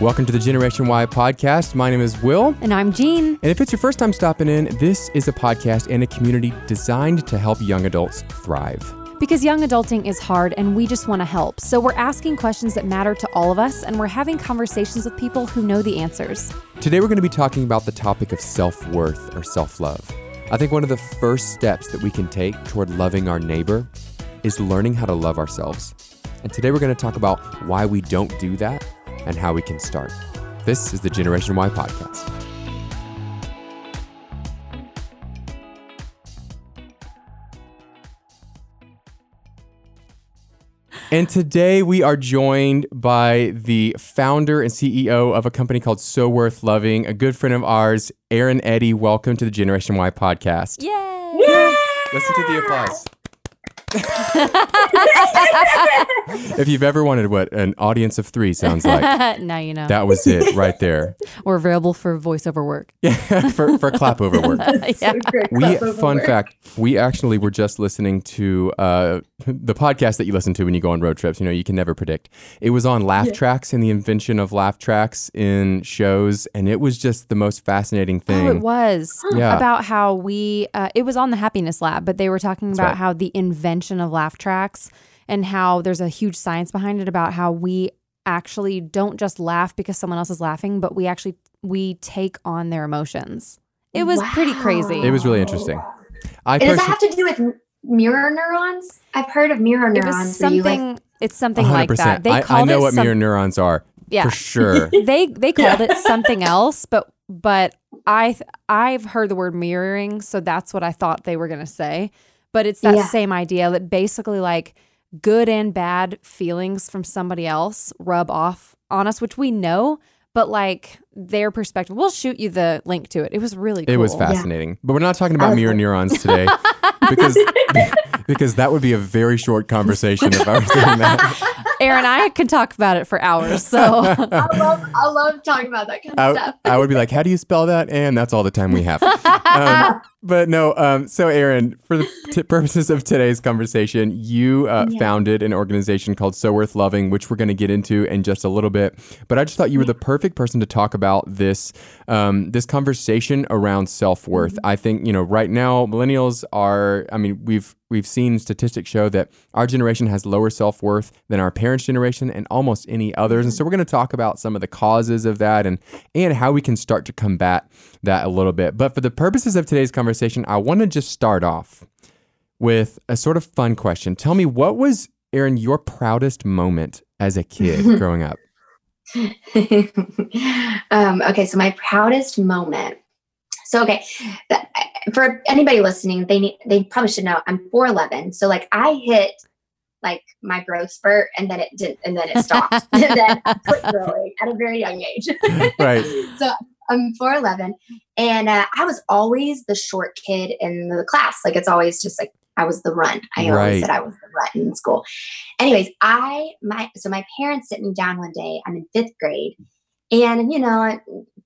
Welcome to the Generation Y podcast. My name is Will. And I'm Jean. And if it's your first time stopping in, this is a podcast and a community designed to help young adults thrive. Because young adulting is hard and we just want to help. So we're asking questions that matter to all of us and we're having conversations with people who know the answers. Today, we're going to be talking about the topic of self worth or self love. I think one of the first steps that we can take toward loving our neighbor is learning how to love ourselves. And today, we're going to talk about why we don't do that and how we can start. This is the Generation Y podcast. And today we are joined by the founder and CEO of a company called So Worth Loving, a good friend of ours, Erin Eddy. Welcome to the Generation Y podcast. Yay! Yay! Listen to the applause. If you've ever wanted what an audience of three sounds like, now you know. that was it right there. We're available for voiceover work. Yeah, for, for clap over work. yeah. We fun fact, we actually were just listening to uh, the podcast that you listen to when you go on road trips. You know, you can never predict. It was on laugh tracks and the invention of laugh tracks in shows, and it was just the most fascinating thing. Oh, it was Yeah. about how we. Uh, it was on the Happiness Lab, but they were talking about right. how the invention of laugh tracks and how there's a huge science behind it about how we actually don't just laugh because someone else is laughing, but we actually we take on their emotions. It was pretty crazy. It was really interesting. I Does that have to do with mirror neurons? I've heard of mirror It neurons. was where you, like- something. it's something like 100%. that. They I, called I know it what some- mirror neurons are Yeah. for sure. they they called it something else, but but I I've heard the word mirroring, so that's what I thought they were gonna say. But it's that Yeah. same idea that basically like good and bad feelings from somebody else rub off on us, which we know, but like their perspective. We'll shoot you the link to it. It was really cool. It was fascinating. But we're not talking about mirror like- neurons today because because that would be a very short conversation if I was doing that. Erin, I can talk about it for hours. So I love, I love talking about that kind of I, stuff. I would be like, how do you spell that? And that's all the time we have. Um, but no, um, so Erin, for the t- purposes of today's conversation, you uh, Yeah. founded an organization called So Worth Loving, which we're going to get into in just a little bit. But I just thought you were the perfect person to talk about this um, this conversation around self worth. I think you know right now millennials are. I mean, we've we've seen statistics show that our generation has lower self worth than our parents' generation and almost any others. And so we're going to talk about some of the causes of that and and how we can start to combat that a little bit. But for the purposes of today's conversation, I want to just start off with a sort of fun question. Tell me what was Erin your proudest moment as a kid growing up? um, okay, so my proudest moment. So okay, for anybody listening, they need they probably should know I'm 4'11. So like I hit like my growth spurt and then it didn't and then it stopped. and then I quit growing at a very young age. Right. So I'm 4'11 and uh, I was always the short kid in the class. Like it's always just like I was the runt. I Right. always said I was the runt in school. Anyways, I my so my parents sit me down one day. I'm in fifth grade, and you know,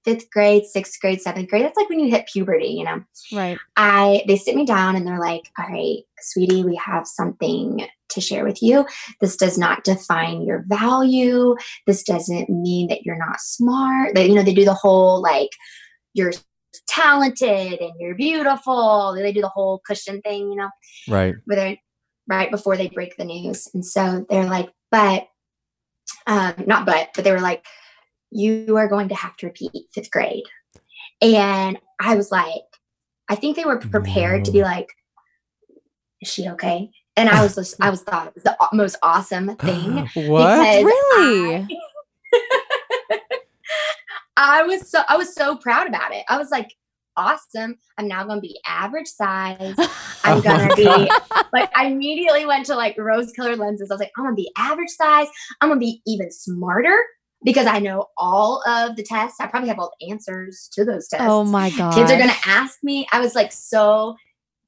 fifth grade, sixth grade, seventh grade. That's like when you hit puberty. You know, right. I they sit me down and they're like, "All right, sweetie, we have something to share with you. This does not define your value. This doesn't mean that you're not smart. They, you know, they do the whole like you're talented and you're beautiful. They do the whole cushion thing, you know, Right. where right before they break the news. And so they're like, but um, not but, but they were like, you are going to have to repeat fifth grade. And I was like, I think they were prepared to be like, is she okay? And I was just, I was thought it was the most awesome thing. what? Really? I, I was so I was so proud about it. I was like, awesome. I'm now gonna be average size. I'm Oh gonna be God. like I immediately went to like rose colored lenses. I was like, I'm gonna be average size. I'm gonna be even smarter because I know all of the tests. I probably have all the answers to those oh tests. Oh my god. Kids are gonna ask me. I was like so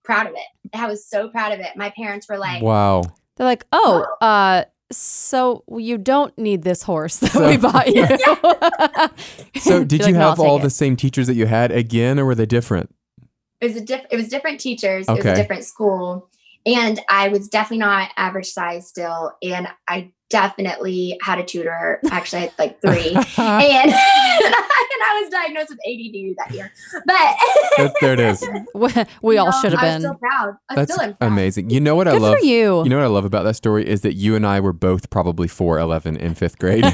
proud of it. I was so proud of it. My parents were like, Wow. They're like, oh, uh, so you don't need this horse that So- we bought you. So did You're you like, have I'll all the it." same teachers that you had again, or were they different? it was a diff- it was different teachers. It was a different school. And I was definitely not average size still. And I definitely had a tutor. Actually, I had like three. and, and I was diagnosed with ADD that year. But there it is. we we all know, should have I'm been. still proud. I That's still proud. amazing. You know what I love? for you. You know what I love about that story is that you and I were both probably 4'11 in fifth grade.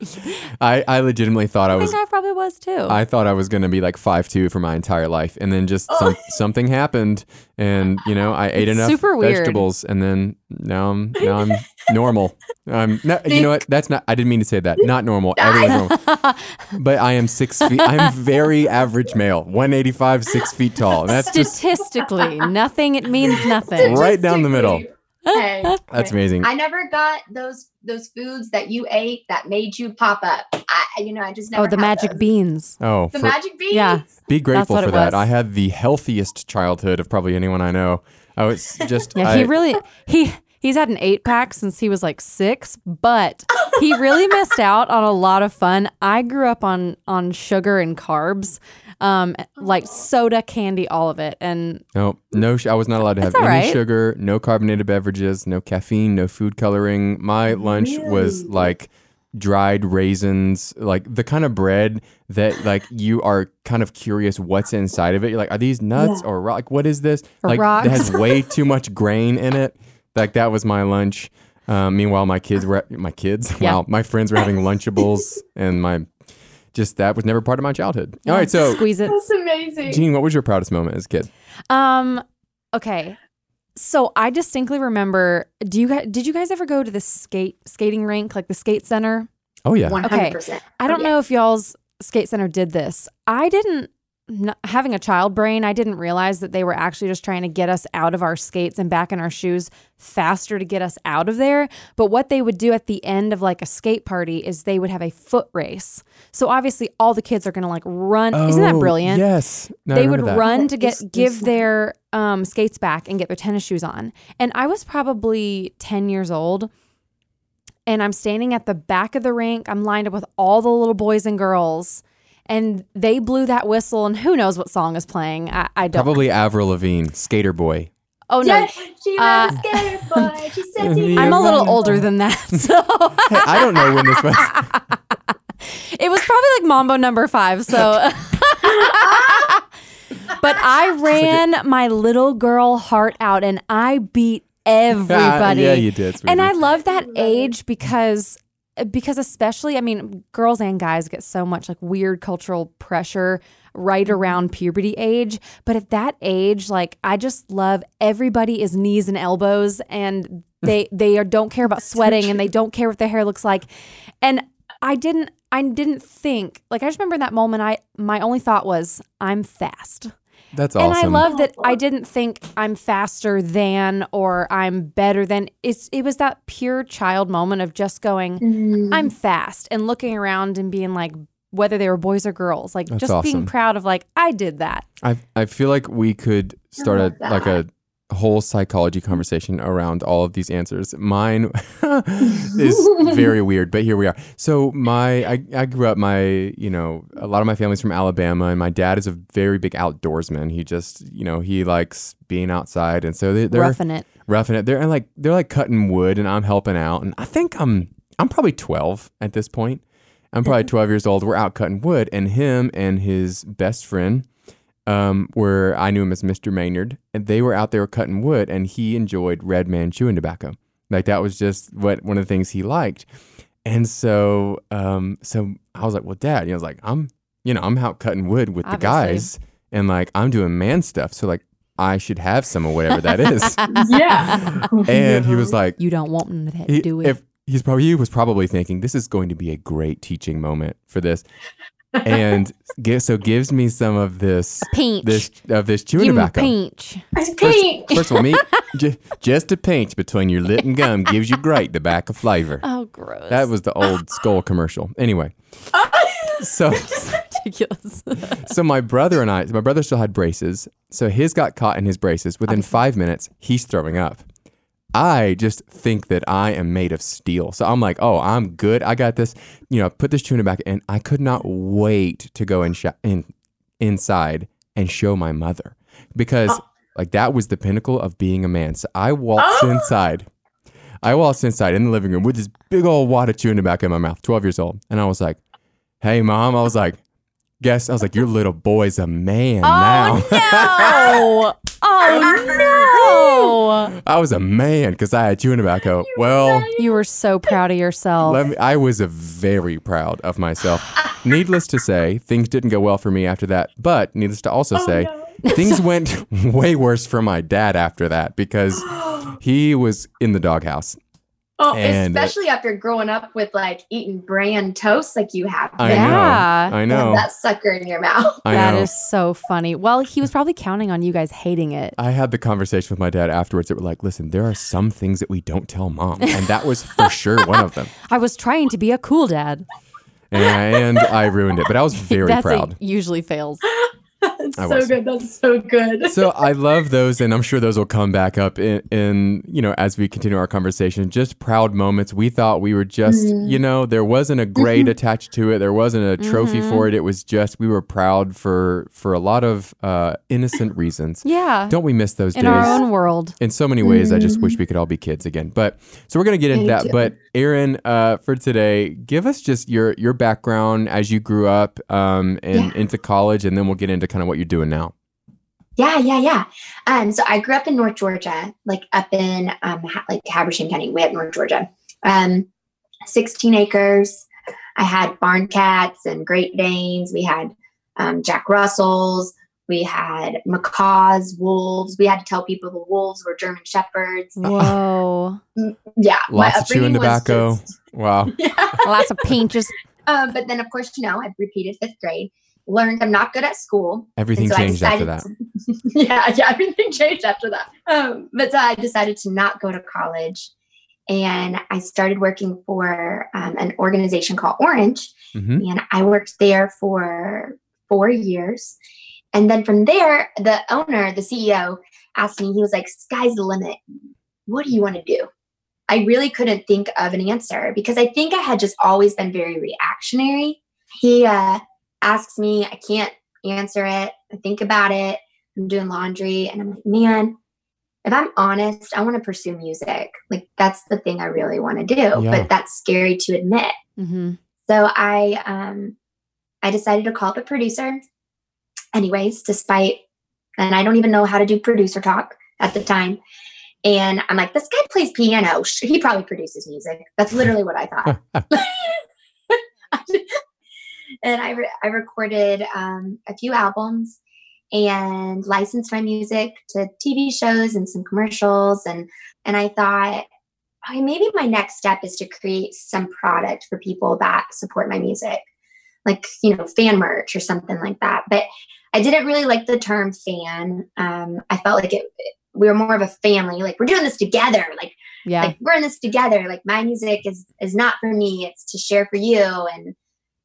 I, I legitimately thought I I was I probably was too. I thought I was going to be like five two for my entire life, and then just some, something happened, and you know I ate It's enough super weird. vegetables, and then now I'm now I'm normal. I'm no, you know what? That's not. I didn't mean to say that. Not normal. Everyone's normal, but I am six feet. I'm very average male, one eighty five, six feet tall. And that's just Statistically, nothing. It means nothing. Right down the middle. Hey, that's hey. amazing. I never got those those foods that you ate that made you pop up. I, you know, I just oh, never. Oh, the had magic those. beans. Oh, The for- magic beans. Yeah. be grateful for that. was. I had the healthiest childhood of probably anyone I know. I was just Yeah, I- he really he he's had an eight pack since he was like six, but he really missed out on a lot of fun. I grew up on on sugar and carbs, um, like soda, candy, all of it, and No, no, sh- I was not allowed to have any right. sugar, no carbonated beverages, no caffeine, no food coloring. My lunch was like dried raisins, like the kind of bread that like you are kind of curious what's inside of it. You're like, are these nuts or ro- like what is this? Or like rocks. that has way too much grain in it. Like that was my lunch. Um, meanwhile, my kids were my kids. Yeah. Wow, my friends were having Lunchables, and my just that was never part of my childhood. All right, so squeeze it. That's amazing. Gene, what was your proudest moment as a kid? Um, okay. So I distinctly remember. Do you guys? Did you guys ever go to the skate skating rink, like the skate center? Oh yeah, One hundred percent. I don't know if y'all's skate center did this. I didn't. N- having a child brain, I didn't realize that they were actually just trying to get us out of our skates and back in our shoes faster to get us out of there. But what they would do at the end of like a skate party is they would have a foot race. So obviously, all the kids are going to like run. Isn't that Oh, brilliant? Yes. No, they would that. run to get is give smart. their um, skates back and get their tennis shoes on. And I was probably 10 years old. And I'm standing at the back of the rink. I'm lined up with all the little boys and girls. And they blew that whistle, and who knows what song is playing? I, I don't. Probably Avril Lavigne, Skater Boy. Oh no, Yeah, she was Uh, a scared boy. She said to I'm a little man. older than that. So Hey, I don't know when this was. it was probably like Mambo number five. So, but I ran my little girl heart out, and I beat everybody. yeah, you did. and I love that age because because especially I mean girls and guys get so much like weird cultural pressure right mm-hmm. around puberty age. But at that age like I just love everybody is knees and elbows and they they are, don't care about sweating and they don't care what their hair looks like. And I didn't I didn't think like I just remember in that moment I my only thought was I'm fast That's awesome. and. I love that I didn't think I'm faster than or I'm better than. It's it was that pure child moment of just going, Mm. I'm fast and looking around and being like, whether they were boys or girls, like That's just awesome. being proud of like I did that. I I feel like we could start a love like a whole psychology conversation around all of these answers. Mine is very weird, but here we are. So my I, I grew up my you know a lot of my family's from Alabama, and my dad is a very big outdoorsman. He just you know he likes being outside, and so they, they're Roughing it. roughing it. They're like they're like cutting wood, and I'm helping out. And I think I'm I'm probably 12 at this point. I'm probably mm-hmm. 12 years old. We're out cutting wood, and him and his best friend, um, were I knew him as Mr. Maynard, and they were out there cutting wood, and he enjoyed Red Man chewing tobacco. Like that was just what one of the things he liked. And so, um, so I was like, well, Dad, you know, I was like, I'm, you know, I'm out cutting wood with the guys, and like I'm doing man stuff. So like I should have some of whatever that is. yeah. and he was like, You don't want them to he, do it. if he's probably he was probably thinking this is going to be a great teaching moment for this, and gi- so gives me some of this Pinch. this of this chewing Give 'em a tobacco. pinch. Pink. First of all, me j- just a pinch between your lip and gum gives you great tobacco flavor. Oh, gross. That was the old Skoal commercial. Anyway, so ridiculous. so my brother and I, my brother still had braces. So his got caught in his braces. Within five minutes, he's throwing up. I just think that I am made of steel. So I'm like, oh, I'm good. I got this. You know, put this tuna back in. I could not wait to go in, sh- in inside and show my mother because oh. Like that was the pinnacle of being a man. So I waltzed Oh. inside. I waltzed inside in the living room with this big old wad of chewing back in my mouth, 12 years old. And I was like, hey, mom. I was like, guess. I was like, your little boy's a man oh, now. Oh no! Oh no! I was a man because I had chewing tobacco. Well, You were so proud of yourself. let me, I was a very proud of myself. Needless to say, things didn't go well for me after that. But needless to also say, things went way worse for my dad after that because he was in the doghouse. Oh, And- especially after growing up with like eating bran toast like you have. I. Yeah. know. I know. that sucker in your mouth. I That know. is so funny. Well, he was probably counting on you guys hating it. I had the conversation with my dad afterwards that were like, listen, there are some things that we don't tell mom. And that was for sure one of them. I was trying to be a cool dad. And I ruined it. But I was very That's proud. It usually fails. That's I so was. good. That's so good. so I love those, and I'm sure those will come back up in, in you know as we continue our conversation. Just proud moments. We thought we were just Mm-hmm. you know there wasn't a grade attached to it. There wasn't a trophy Mm-hmm. for it. It was just we were proud for for a lot of uh, innocent reasons. Yeah. Don't we miss those In days? our own world. in so many ways, I just wish we could all be kids again. But so we're gonna get into that. too. But Erin, uh, for today, give us just your your background as you grew up um, and Yeah. into college, and then we'll get into kind of what you're doing now. Yeah, yeah, yeah. Um, so I grew up in North Georgia, like up in um, ha- like Habersham County, way up North Georgia. Um, 16 acres. I had barn cats and Great Danes. We had um, Jack Russells. We had macaws, wolves. We had to tell people the wolves were German shepherds. Whoa. Yeah, Lots of chewing tobacco. just- Wow. yeah. Lots of pinches. Um, but then, of course, you know, I repeated fifth grade. Learned I'm not good at school. Everything so changed after that. to- yeah, yeah, everything changed after that. Um, but so I decided to not go to college, and I started working for um, an organization called Orange, hmm and I worked there for four years. And then from there, the owner, the CEO, asked me. He was like, "Sky's the limit. What do you want to do?" I really couldn't think of an answer because I think I had just always been very reactionary. He uh, asks me, I can't answer it. I think about it. I'm doing laundry, and I'm like, man, if I'm honest, I want to pursue music. Like that's the thing I really want to do, Yeah. but that's scary to admit. hmm So I um I decided to call up a producer. Anyways, despite and I don't even know how to do producer talk at the time. And I'm like, this guy plays piano. He probably produces music. That's literally what I thought. and I, re- I recorded um, a few albums and licensed my music to TV shows and some commercials. And and I thought, okay, maybe my next step is to create some product for people that support my music, like you know, fan merch or something like that. But I didn't really like the term fan. Um, I felt like it. We were more of a family. Like we're doing this together. Like Yeah. like we're in this together like my music is is not for me it's to share for you and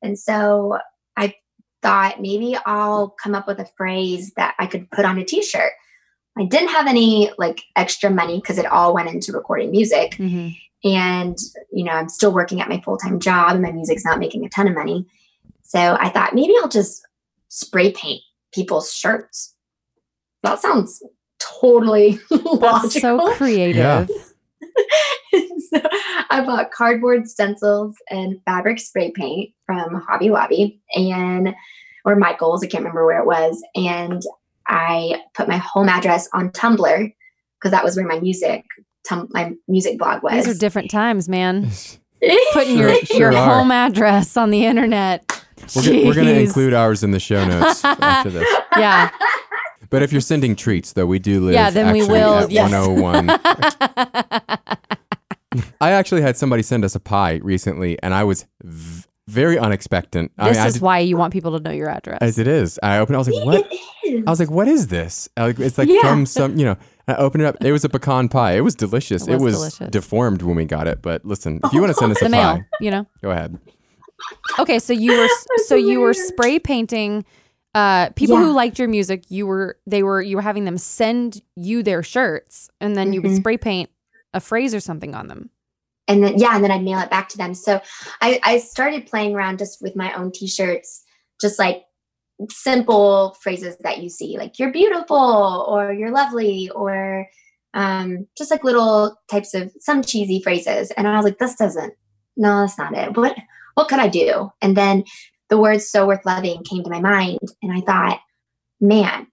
and so i thought maybe i'll come up with a phrase that i could put on a t-shirt. I didn't have any like extra money because it all went into recording music. Hmm and you know i'm still working at my full-time job and my music's not making a ton of money. So i thought maybe i'll just spray paint people's shirts. That sounds totally That's logical. so creative. so I bought cardboard stencils and fabric spray paint from Hobby Lobby and or Michael's, I can't remember where it was. And I put my home address on Tumblr because that was where my music tum- my music blog was. These are different times, man. Putting Sure- your, sure your are. home address on the internet. We're, go- we're going to include ours in the show notes after this. Yeah. But if you're sending treats, though, we do live. Yeah, then we will, At yes. 101. I actually had somebody send us a pie recently, and I was v- very unexpectant. I this mean, is did- why you want people to know your address. as it is. I opened. it, I was like, "What?" It is. I was like, "What is this?" Like, It's like Yeah. from some, you know. I opened it up. It was a pecan pie. It was delicious. It It was was, delicious. deformed when we got it. But listen, if you want to send us the a mail, pie, you know. go ahead. Okay, so you were so you were spray painting uh people Yeah. who liked your music, you were they were you were having them send you their shirts and then you would Mhm. spray paint a phrase or something on them. and then yeah, and then I'd mail it back to them. So I, I started playing around just with my own t-shirts, just like simple phrases that you see, like you're beautiful or you're lovely or um, just like little types of some cheesy phrases. And I was like, this doesn't, no, that's not it. What what could I do? And then the words so worth loving came to my mind. And I thought, man,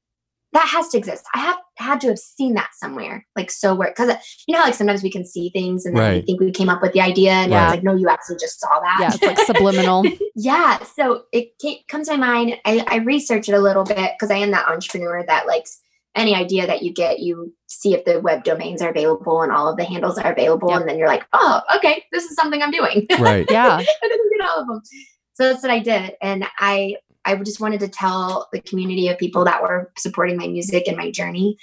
that has to exist. I have had to have seen that somewhere, like so where because you know, like sometimes we can see things and then Right. we think we came up with the idea, and Yeah. it's like, no, you actually just saw that. Yeah, it's like subliminal. yeah so it ca- comes to my mind i, I research it a little bit because i am that entrepreneur that likes any idea that you get you see if the web domains are available and all of the handles are available Yep. and then you're like oh okay this is something i'm doing Right. Yeah. I didn't get all of them. So that's what I did. And I I just wanted to tell the community of people that were supporting my music and my journey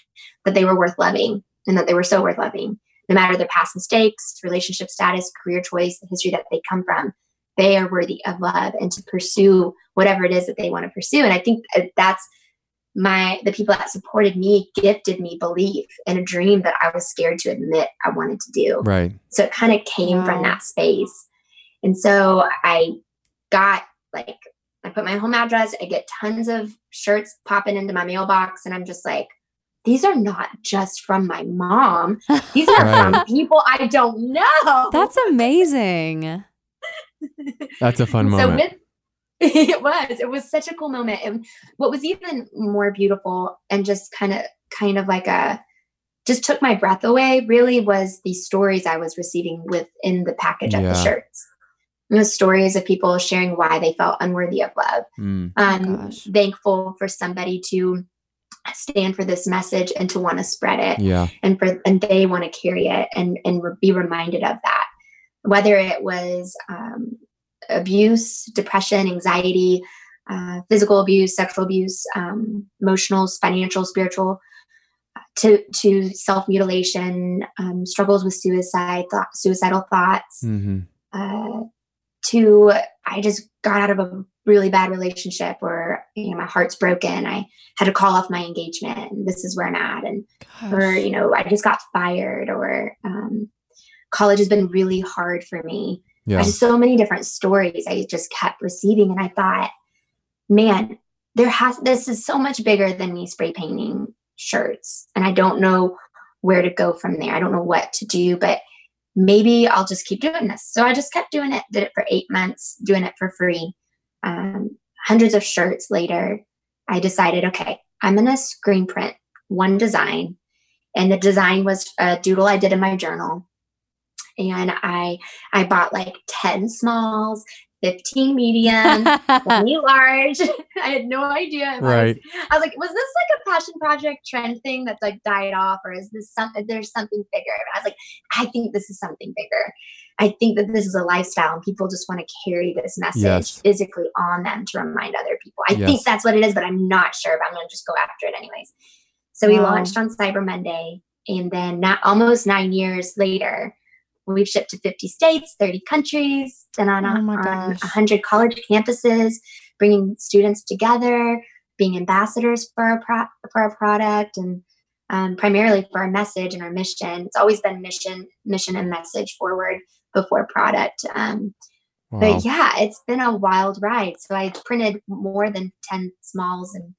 that they were worth loving and that they were so worth loving. No matter their past mistakes, relationship status, career choice, the history that they come from, they are worthy of love and to pursue whatever it is that they want to pursue. And I think that's my the people that supported me gifted me belief in a dream that I was scared to admit I wanted to do. Right. So it kind of came Wow. from that space. And so I got like, I put my home address, I get tons of shirts popping into my mailbox, and I'm just like, these are not just from my mom. These are Right. from people I don't know. That's amazing. That's a fun so moment. with it was it was such a cool moment and what was even more beautiful and just kind of kind of like a just took my breath away really was the stories i was receiving within the package of the shirts it was stories of people sharing why they felt unworthy of love Mm. i'm gosh. thankful for somebody to stand for this message and to want to spread it Yeah. and for and they want to carry it and and re- be reminded of that whether it was um, abuse depression anxiety uh, physical abuse sexual abuse um, emotional financial spiritual uh, to to self-mutilation um, struggles with suicide thought, suicidal thoughts hmm uh, to I just got out of a really bad relationship where you know my heart's broken. I had to call off my engagement, and this is where I'm at. And or you know I just got fired, or um, college has been really hard for me. Yeah. So many different stories I just kept receiving, and I thought, man, there has this is so much bigger than me spray painting shirts, and I don't know where to go from there. I don't know what to do, but maybe I'll just keep doing this. So I just kept doing it. Did it for eight months, doing it for free. Um, hundreds of shirts later, I decided, okay, I'm gonna screen print one design, and the design was a doodle I did in my journal and I I bought like 10 smalls, 15 medium, 20 large. I had no idea. if I was- Right. I was like, was this like a passion project trend thing that's like died off, or is this something? There's something bigger. I was like, I think this is something bigger. I think that this is a lifestyle, and people just want to carry this message Yes. physically on them to remind other people. I Yes. think that's what it is, but I'm not sure. But I'm going to just go after it anyways. So we Wow. launched on Cyber Monday, and then not almost nine years later, we've shipped to 50 states, 30 countries, been on, Oh on 100 college campuses, bringing students together, being ambassadors for our, pro- for our product, and um, primarily for our message and our mission. It's always been mission, mission and message forward before product. Um, Wow. But yeah, it's been a wild ride. So I printed more than 10 smalls and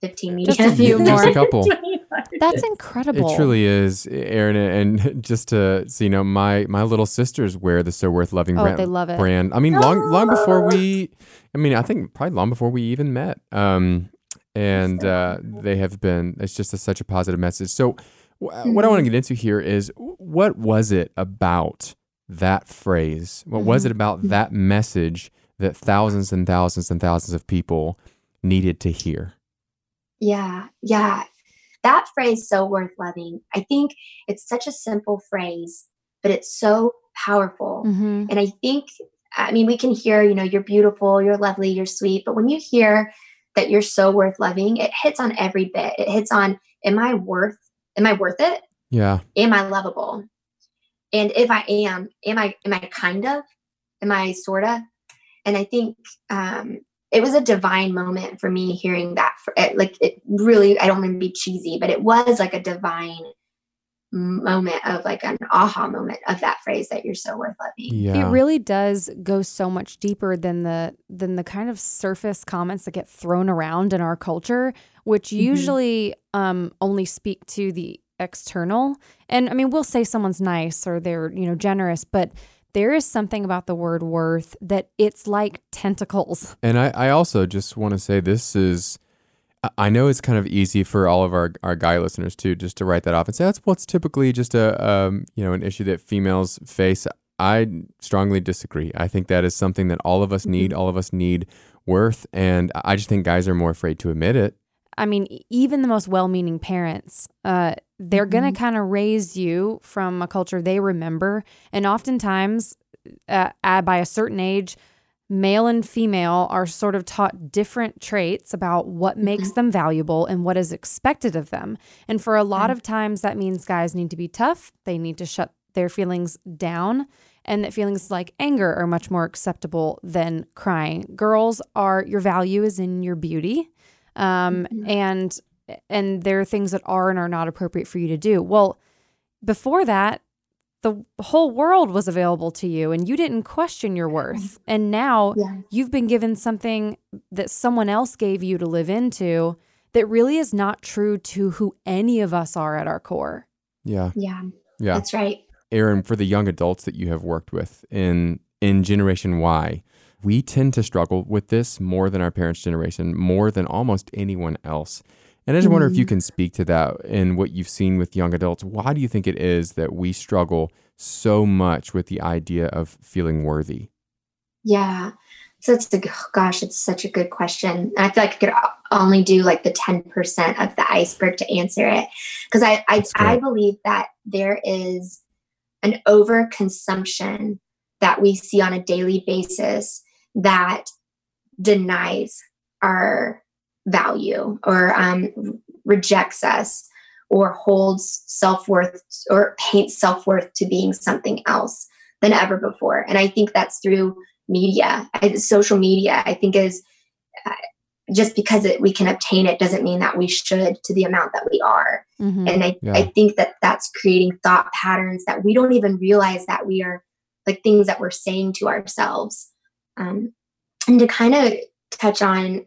15 mediums. Just a few Just more. a couple. That's incredible. It truly is, Erin. And just to so you know, my my little sisters wear the So Worth Loving Oh, brand. they love it. brand. I mean, long long before we. I mean, I think probably long before we even met. Um, and uh, they have been. It's just a, such a positive message. So, wh- what I want to get into here is what was it about that phrase? What was Mhm. it about that message that thousands and thousands and thousands of people needed to hear? Yeah, yeah. That phrase, so worth loving, I think it's such a simple phrase, but it's so powerful. Mhm. And I think, I mean, we can hear, you know, you're beautiful, you're lovely, you're sweet, but when you hear that you're so worth loving, it hits on every bit. It hits on, am I worth, am I worth it? Yeah. Am I lovable? And if I am, am I, am I kind of? Am I sorta? And I think um, it was a divine moment for me hearing that. For, it, like it really, I don't want to be cheesy, but it was like a divine moment of like an aha moment of that phrase that you're so worth loving. Yeah. It really does go so much deeper than the than the kind of surface comments that get thrown around in our culture, which Mhm. usually um, only speak to the external. And I mean, we'll say someone's nice or they're you know generous, but there is something about the word worth that it's like tentacles. And I, I also just want to say this is, I- know it's kind of easy for all of our, our guy listeners too, just to write that off and say that's what's typically just a um, you know an issue that females face. I strongly disagree. I think that is something that all of us need. All of us need worth, and I just think guys are more afraid to admit it. I mean, even the most well-meaning parents, uh, they're gonna kind of raise you from a culture they remember, and oftentimes, uh, at, by a certain age, male and female are sort of taught different traits about what makes them valuable and what is expected of them. And for a lot of times, that means guys need to be tough. They need to shut their feelings down. And that feelings like anger are much more acceptable than crying. Girls are your value is in your beauty um, and and there are things that are and are not appropriate for you to do. Well, before that, the whole world was available to you, and you didn't question your worth. And now Yeah. you've been given something that someone else gave you to live into that really is not true to who any of us are at our core. Yeah, Yeah. yeah. That's right. Erin, for the young adults that you have worked with in in Generation Y, we tend to struggle with this more than our parents' generation, more than almost anyone else. And I just wonder if you mm-hmm. can speak to that and what you've seen with young adults. Why do you think it is that we struggle so much with the idea of feeling worthy? Yeah. So it's a oh gosh, it's such a good question. And I feel like I could only do like the 10% of the iceberg to answer it. Because I I, I believe that there is an overconsumption that we see on a daily basis that denies our value or um, rejects us or holds self-worth or paints self-worth to being something else than ever before and i think that's through media social media i think is uh, just because it, we can obtain it doesn't mean that we should to the amount that we are Mhm. and I, Yeah. I think that that's creating thought patterns that we don't even realize that we are like things that we're saying to ourselves um, and to kind of touch on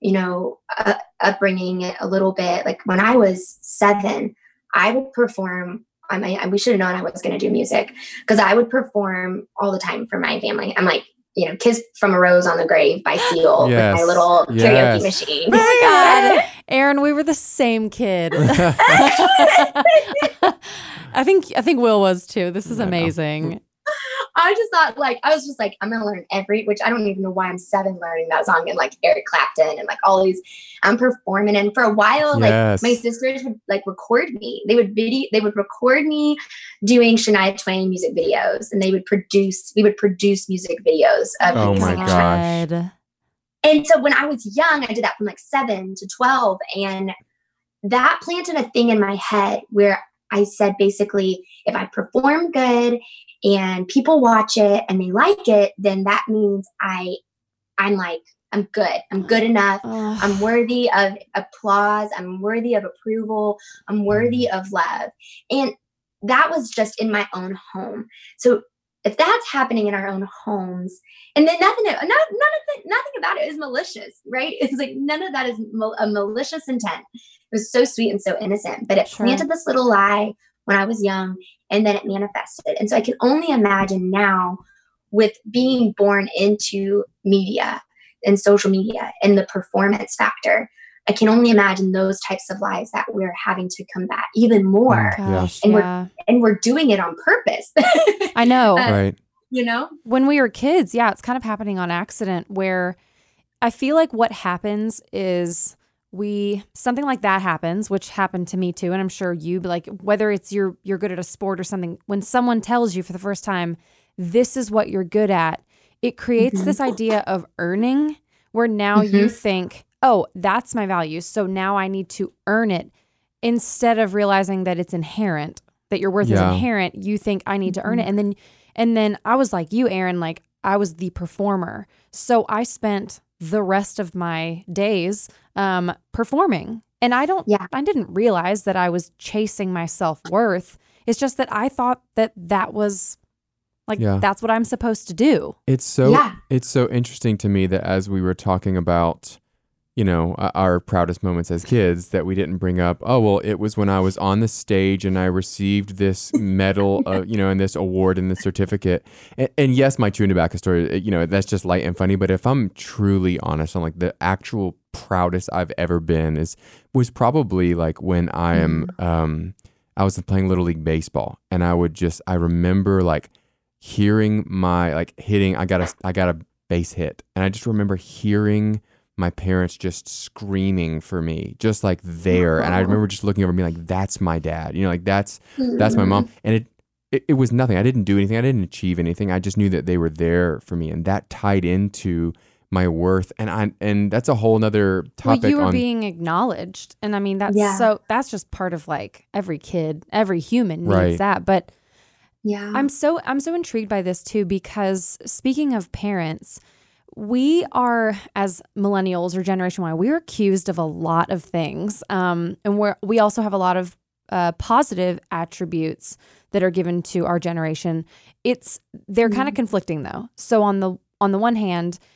you know uh, upbringing it a little bit like when i was seven i would perform I mean, we should have known I was going to do music because I would perform all the time for my family. I'm like, you know, "Kiss from a Rose on the Grave" by Seal with my little Yes. karaoke machine. Oh my God. Erin, we were the same kid. I think I think Will was too. This is amazing. I just thought like I was just like I'm gonna learn every which I don't even know why I'm seven learning that song and like Eric Clapton and like all these I'm performing and for a while Yes. like my sisters would like record me they would video they would record me doing Shania Twain music videos and they would produce we would produce music videos of Oh my gosh. God. And so when I was young, I did that from like seven to 12. And that planted a thing in my head where I said basically, if I perform good and people watch it and they like it, then that means I I'm like, I'm good. I'm good enough. Ugh. I'm worthy of applause. I'm worthy of approval. I'm mm. worthy of love. And that was just in my own home. So if that's happening in our own homes, and then nothing, not, none of the, nothing about it is malicious, right? It's like none of that is mal- a malicious intent. It was so sweet and so innocent, but it Sure. planted this little lie when I was young, and then it manifested. And so I can only imagine now with being born into media and social media and the performance factor. I can only imagine those types of lies that we're having to combat even more. Yeah. Gosh, And we're- And we're doing it on purpose. I know. Uh, right. you know? when we were kids, yeah, it's kind of happening on accident where I feel like what happens is we something like that happens, which happened to me too, and I'm sure you, like whether it's you're you're good at a sport or something, when someone tells you for the first time, this is what you're good at, it creates Mhm. this idea of earning where now you think, oh, that's my value. So now I need to earn it instead of realizing that it's inherent, that your worth Yeah. is inherent. You think I need to earn it. And then and then I was like you, Erin, like I was the performer. So I spent the rest of my days um, performing And I don't, Yeah. I didn't realize that I was chasing my self worth. It's just that I thought that that was like, Yeah. that's what I'm supposed to do. It's so Yeah. it's so interesting to me that as we were talking about, you know, our proudest moments as kids, that we didn't bring up. Oh well, it was when I was on the stage and I received this medal, uh, you know, and this award and this certificate. And, and yes, my chewing tobacco story, uh, you know, that's just light and funny. But if I'm truly honest, on like the actual proudest I've ever been is was probably like when I am. Um, I was playing little league baseball, and I would just I remember like hearing my like hitting I got a I got a base hit and I just remember hearing my parents just screaming for me just like there and I remember just looking over and being like that's my dad you know like that's that's my mom and it, it it was nothing I didn't do anything I didn't achieve anything I just knew that they were there for me and that tied into my worth and I and that's a whole nother topic well, you were on being acknowledged. And I mean, that's Yeah. so, that's just part of like every kid, every human needs Right. that. But Yeah. I'm so I'm so intrigued by this too because speaking of parents, we are as millennials or Generation Y, we're accused of a lot of things, um, and we're we also have a lot of uh, positive attributes that are given to our generation. It's they're kind of conflicting though. So on the on the one hand, w-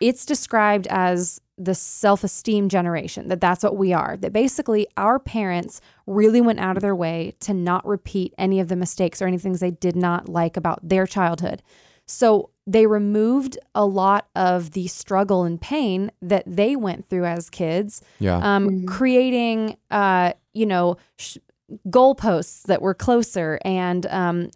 it's described as the self-esteem generation that that's what we are that basically our parents really went out of their way to not repeat any of the mistakes or any things they did not like about their childhood so they removed a lot of the struggle and pain that they went through as kids yeah um, Mhm. creating uh, you know sh- goalposts that were closer and um,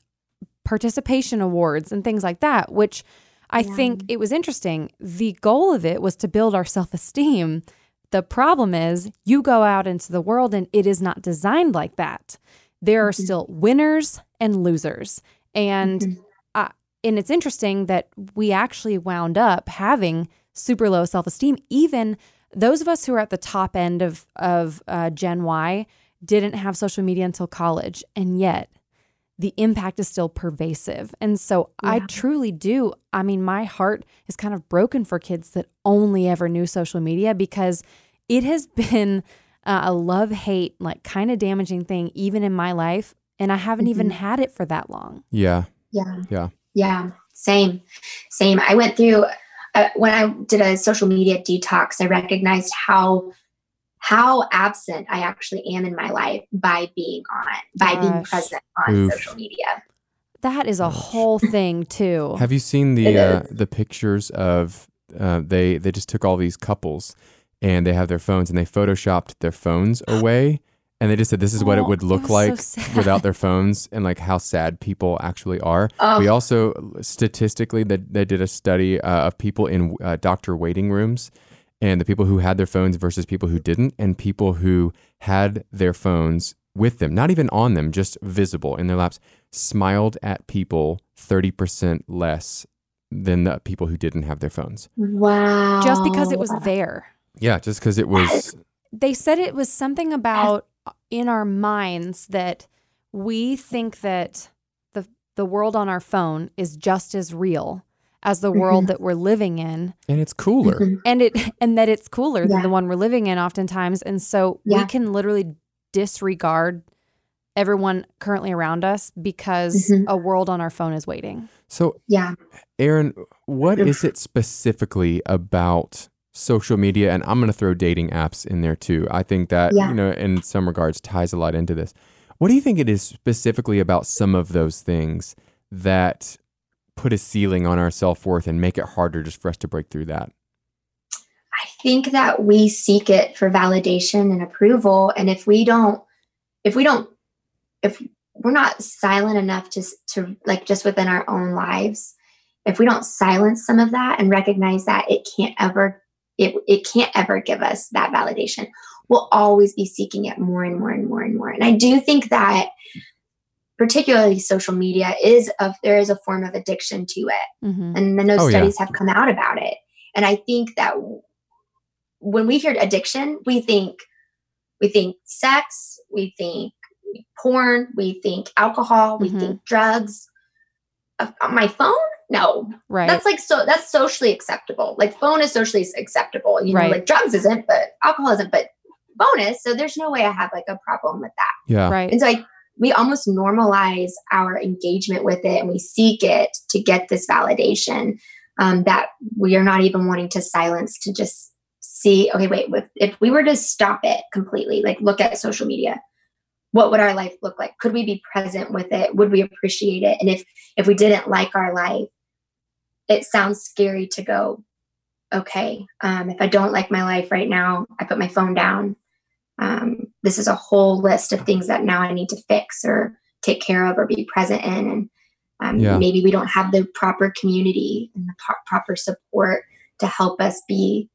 participation awards and things like that which i Yeah. think it was interesting the goal of it was to build our self-esteem the problem is you go out into the world and it is not designed like that there are Mhm. still winners and losers and Mhm. uh, and it's interesting that we actually wound up having super low self-esteem even those of us who are at the top end of of uh, gen y didn't have social media until college and yet the impact is still pervasive and so i truly do i mean my heart is kind of broken for kids that only ever knew social media because it has been uh, a love hate like kind of damaging thing even in my life and i haven't even Mhm. had it for that long yeah Yeah. Yeah. Yeah. Same. Same. I went through uh, when I did a social media detox. I recognized how how absent I actually am in my life by being on by being present on Oof. social media. that is a Gosh. whole thing too Have you seen the uh, the pictures of uh, they they just took all these couples and they have their phones and they photoshopped their phones away and they just said this is what it Oh, would look was so like without their phones and like how sad people actually are. Oh, We also statistically that they did a study uh, of people in uh, doctor waiting rooms and the people who had their phones versus people who didn't and people who had their phones with them, not even on them, just visible in their laps, smiled at people 30% less than the people who didn't have their phones. wow. just because it was there Yeah, just because it was they said it was something about uh, in our minds that we think that the the world on our phone is just as real as the world that we're living in and it's cooler. Mhm. and it and that it's cooler than the one we're living in oftentimes and so we can literally disregard everyone currently around us because Mhm. a world on our phone is waiting So Yeah. Erin, what is it specifically about social media? And I'm going to throw dating apps in there too. I think that, Yeah. you know, in some regards ties a lot into this. What do you think it is specifically about some of those things that put a ceiling on our self worth and make it harder just for us to break through that? I think that we seek it for validation and approval. And if we don't, if we don't, if we're not silent enough to, to like just within our own lives, if we don't silence some of that and recognize that it can't ever, it, it can't ever give us that validation, we'll always be seeking it more and more and more and more. And I do think that particularly social media is of there is a form of addiction to it Mhm. and then those Oh, yeah. studies have come out about it and i think that w- when we hear addiction we think we think sex we think porn we think alcohol we Mhm. think drugs Uh, on my phone no right that's like so that's socially acceptable like phone is socially acceptable you know Right. like drugs isn't but alcohol isn't but bonus. So there's no way I have like a problem with that. Yeah. Right. And so I, we almost normalize our engagement with it and we seek it to get this validation um, that we are not even wanting to silence to just see, okay, wait, if, if we were to stop it completely, like look at social media, what would our life look like? Could we be present with it? Would we appreciate it? And if if we didn't like our life, it sounds scary to go, okay, um, if I don't like my life right now, I put my phone down. Um, this is a whole list of things that now I need to fix or take care of or be present in. And um, Yeah. maybe we don't have the proper community and the pro- proper support to help us be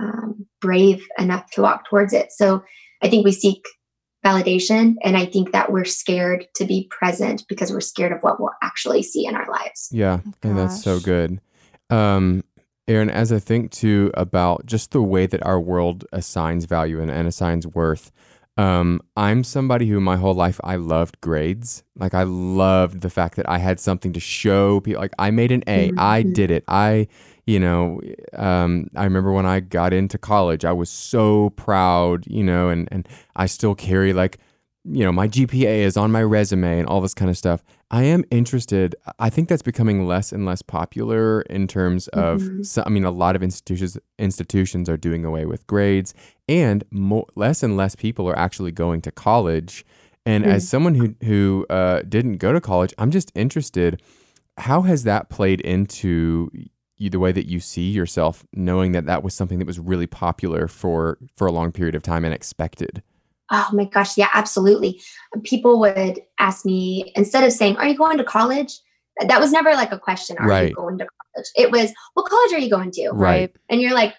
um, brave enough to walk towards it. So I think we seek validation. And I think that we're scared to be present because we're scared of what we'll actually see in our lives. Yeah, and that's so good. Um, Erin, as I think too about just the way that our world assigns value and, and assigns worth, um, I'm somebody who my whole life I loved grades. Like I loved the fact that I had something to show people. Like I made an A, I Mhm. did it. I, you know, um, I remember when I got into college, I was so proud, you know, and and I still carry like, you know, my GPA is on my resume and all this kind of stuff. I am interested. I think that's becoming less and less popular in terms of. Mhm. So, I mean, a lot of institutions institutions are doing away with grades, and more, less and less people are actually going to college. And as Mm. someone who who uh, didn't go to college, I'm just interested. How has that played into you, the way that you see yourself, knowing that that was something that was really popular for for a long period of time and expected? Oh my gosh, yeah, absolutely. People would ask me instead of saying, "Are you going to college?" That was never like a question. Are Right. you going to college? It was, "What college are you going to?" Right. And you're like,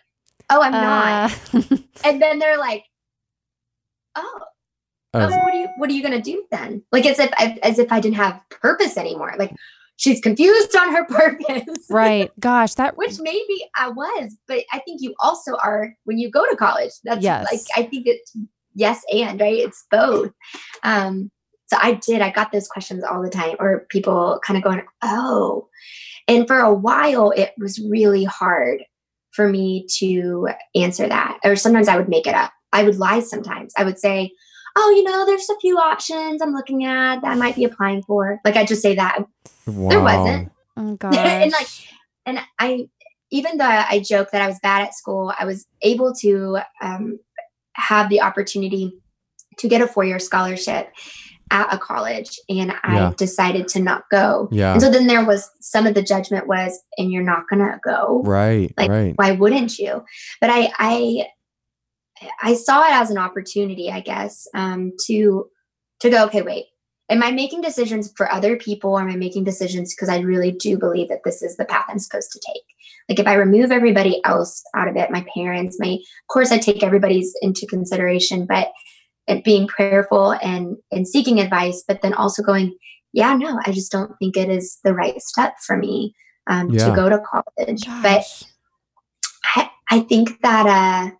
"Oh, I'm not." Uh, And then they're like, "Oh, Uh, oh, what are you what are you going to do then?" Like as if I, as if I didn't have purpose anymore. Like she's confused on her purpose. right. Gosh, that Which maybe I was, but I think you also are when you go to college. That's Yes. like I think it's yes and right. It's both. Um, so I did. I got those questions all the time, or people kind of going, "Oh," and for a while it was really hard for me to answer that. Or sometimes I would make it up. I would lie. Sometimes I would say. Oh, you know, there's a few options I'm looking at that I might be applying for. Like I just say that there wasn't. oh gosh. And, like, and I, even though I joke that I was bad at school, I was able to um, have the opportunity to get a four year scholarship at a college, and I Yeah. decided to not go. Yeah. And so then there was some of the judgment was, and you're not gonna go. Right. like, right. Why wouldn't you? But I, I, I saw it as an opportunity, I guess, um, to to go. Okay, wait. Am I making decisions for other people, or am I making decisions because I really do believe that this is the path I'm supposed to take? Like if I remove everybody else out of it, my parents, my of course I take everybody's into consideration, but it being prayerful and and seeking advice, but then also going, yeah, no, I just don't think it is the right step for me um, Yeah. to go to college. But I, I think that uh,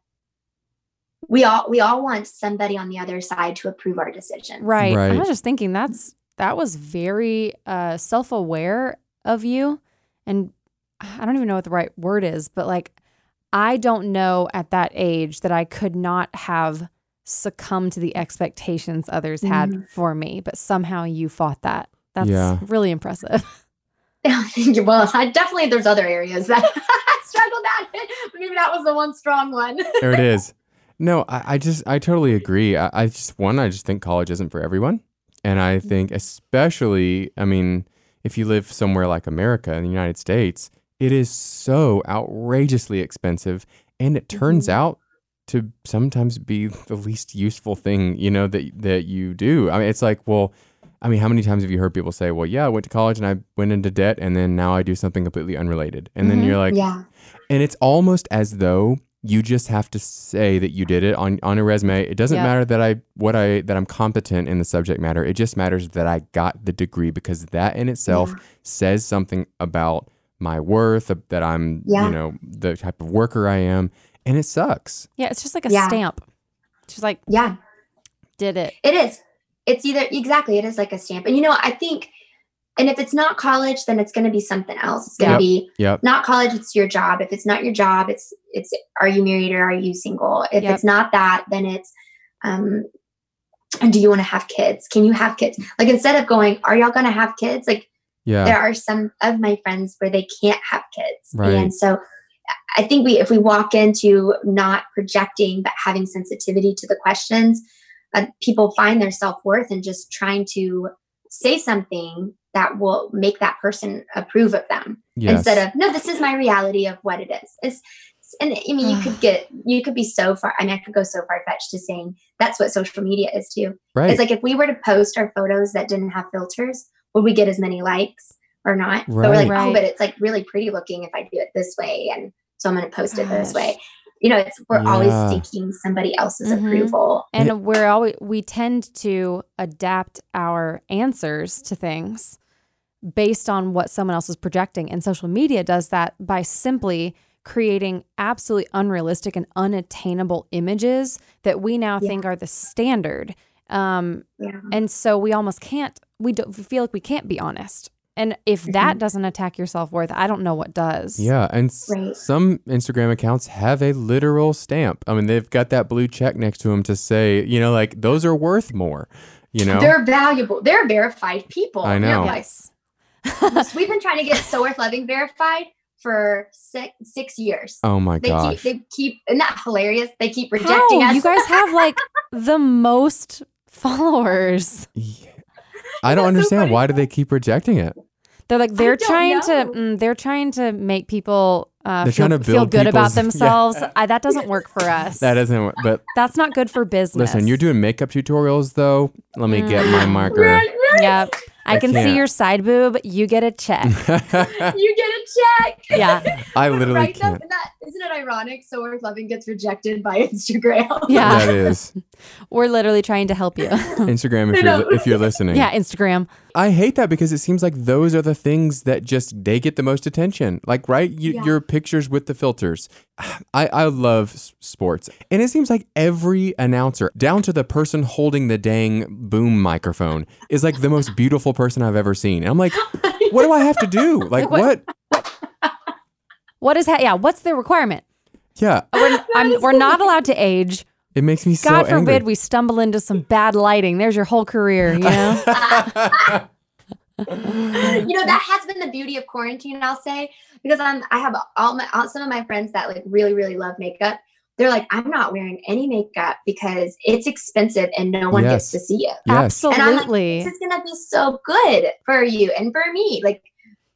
we all we all want somebody on the other side to approve our decision. Right. I Right. was just thinking that's that was very uh self-aware of you and I don't even know what the right word is, but like I don't know at that age that I could not have succumbed to the expectations others had Mhm. for me, but somehow you fought that. That's Yeah. really impressive. well, I definitely there's other areas that I struggled at. but Maybe that was the one strong one. there it is. No, I, I just I totally agree. I, I just one, I just think college isn't for everyone. And I think especially, I mean, if you live somewhere like America in the United States, it is so outrageously expensive. And it turns Mhm. out to sometimes be the least useful thing, you know, that that you do. I mean, it's like, well, I mean, how many times have you heard people say, "Well, yeah, I went to college and I went into debt, and then now I do something completely unrelated," and then Mhm. you're like, yeah. and it's almost as though you just have to say that you did it on, on a resume. It doesn't Yeah. matter that I what I that I'm competent in the subject matter. It just matters that I got the degree because that in itself Yeah. says something about my worth, uh, that I'm, Yeah. you know, the type of worker I am, and it sucks. yeah, it's just like a Yeah. stamp. She's like, Yeah. did it. It is. It's either exactly. It is like a stamp, and you know, I think, and if it's not college, then it's going to be something else. It's going to Yep. be Yep. not college. It's your job. If it's not your job, it's it's are you married or are you single? If Yep. it's not that, then it's um, and do you want to have kids? Can you have kids? Like instead of going, are y'all going to have kids? Like Yeah. there are some of my friends where they can't have kids, Right. and so I think we if we walk into not projecting but having sensitivity to the questions, uh, people find their self worth in just trying to say something that will make that person approve of them yes. instead of no this is my reality of what it is it's and i mean you could get you could be so far i mean i could go so far fetched to saying that's what social media is too right. it's like if we were to post our photos that didn't have filters would we get as many likes or not but we're like Right. oh but it's like really pretty looking if i do it this way and so i'm going to post it this way you know it's we're Yeah. always seeking somebody else's Mhm. approval And we're always we tend to adapt our answers to things based on what someone else is projecting. And social media does that by simply creating absolutely unrealistic and unattainable images that we now Yeah. think are the standard. Um, yeah and so we almost can't, we don't we feel like we can't be honest. And if that doesn't attack your self worth, I don't know what does. Yeah, and s- Right. some Instagram accounts have a literal stamp. I mean, they've got that blue check next to them to say, you know, like those are worth more. You know, they're valuable they're verified people I You're know. like, Yes. We've been trying to get So Worth Loving verified for six six years. oh my They gosh, keep they keep isn't that hilarious? They keep rejecting How? us. You guys have like the most followers. Yeah. I don't That's so understand why do they keep rejecting it? They're like they're don't trying to mm, they're trying to make people uh, They're feel, trying to feel good about people's- yeah. themselves. I, that doesn't work for us. That doesn't. Work, But That's not good for business. listen, you're doing makeup tutorials though. Let me get my Mm. marker. Right, right. Yep. I, I can see can't. your side boob. You get a check. You get a check. Yeah. I literally right? can't. Isn't, that, isn't it ironic? So Worth Loving gets rejected by Instagram. Yeah. That is We're literally trying to help you. Instagram. If you're if you're listening, yeah, Instagram. I hate that because it seems like those are the things that just they get the most attention. Like, right, you, Yeah. your pictures with the filters. I I love sports, and it seems like every announcer, down to the person holding the dang boom microphone, is like the most beautiful person I've ever seen. And I'm like, what do I have to do? Like, what- what? Is that? Yeah. What's the requirement? Yeah, We're, I'm, we're not allowed to age. It makes me so God forbid angry. we stumble into some bad lighting. There's your whole career, you know? you know that has been the beauty of quarantine i'll say because i'm i have all my all, some of my friends that like really really love makeup they're like i'm not wearing any makeup because it's expensive and no one Yes. gets to see it yes, And I'm like, Absolutely. this is gonna be so good for you and for me like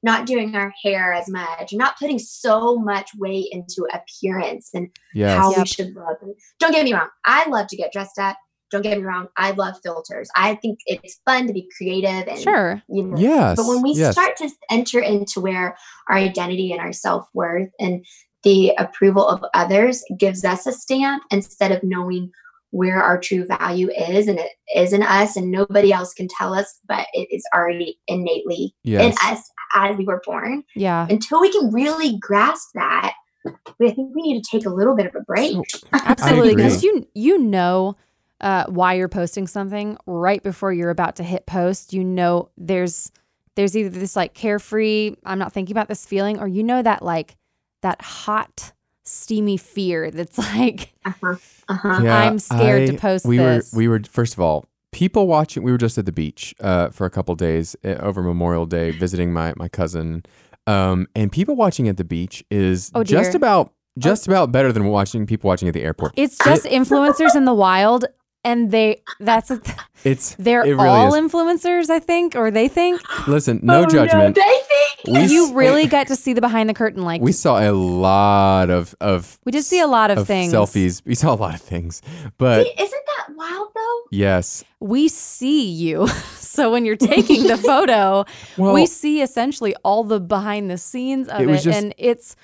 not doing our hair as much not putting so much weight into appearance and yes, how we should look And don't get me wrong i love to get dressed up don't get me wrong i love filters i think it's fun to be creative and Sure. you know yes. but when we yes. start to enter into where our identity and our self worth and the approval of others gives us a stamp instead of knowing where our true value is, and it is in us, and nobody else can tell us, but it is already innately yes. in us as we were born. Yeah. Until we can really grasp that, I think we need to take a little bit of a break. Absolutely. Because you you know uh, why you're posting something right before you're about to hit post. You know there's there's either this like carefree, I'm not thinking about this feeling, or you know that like that hot, steamy fear that's like Uh-huh. Uh-huh. Yeah, I'm scared to post we this. were we were first of all people watching. We were just at the beach uh, for a couple days uh, over Memorial Day, visiting my my cousin, um, and people watching at the beach is Oh, just about just about better than watching people watching at the airport. It's just influencers in the wild, and they that's a, It's they're it really all is. influencers, I think, or they think. Listen, no Oh, judgment. They think We you really get to see the behind the curtain. Like We saw a lot of of we did see a lot of, of things. selfies. We saw a lot of things, but See, isn't that wild though? yes, We see you. so when you're taking the photo, well, we see essentially all the behind the scenes of It it. just- and it's,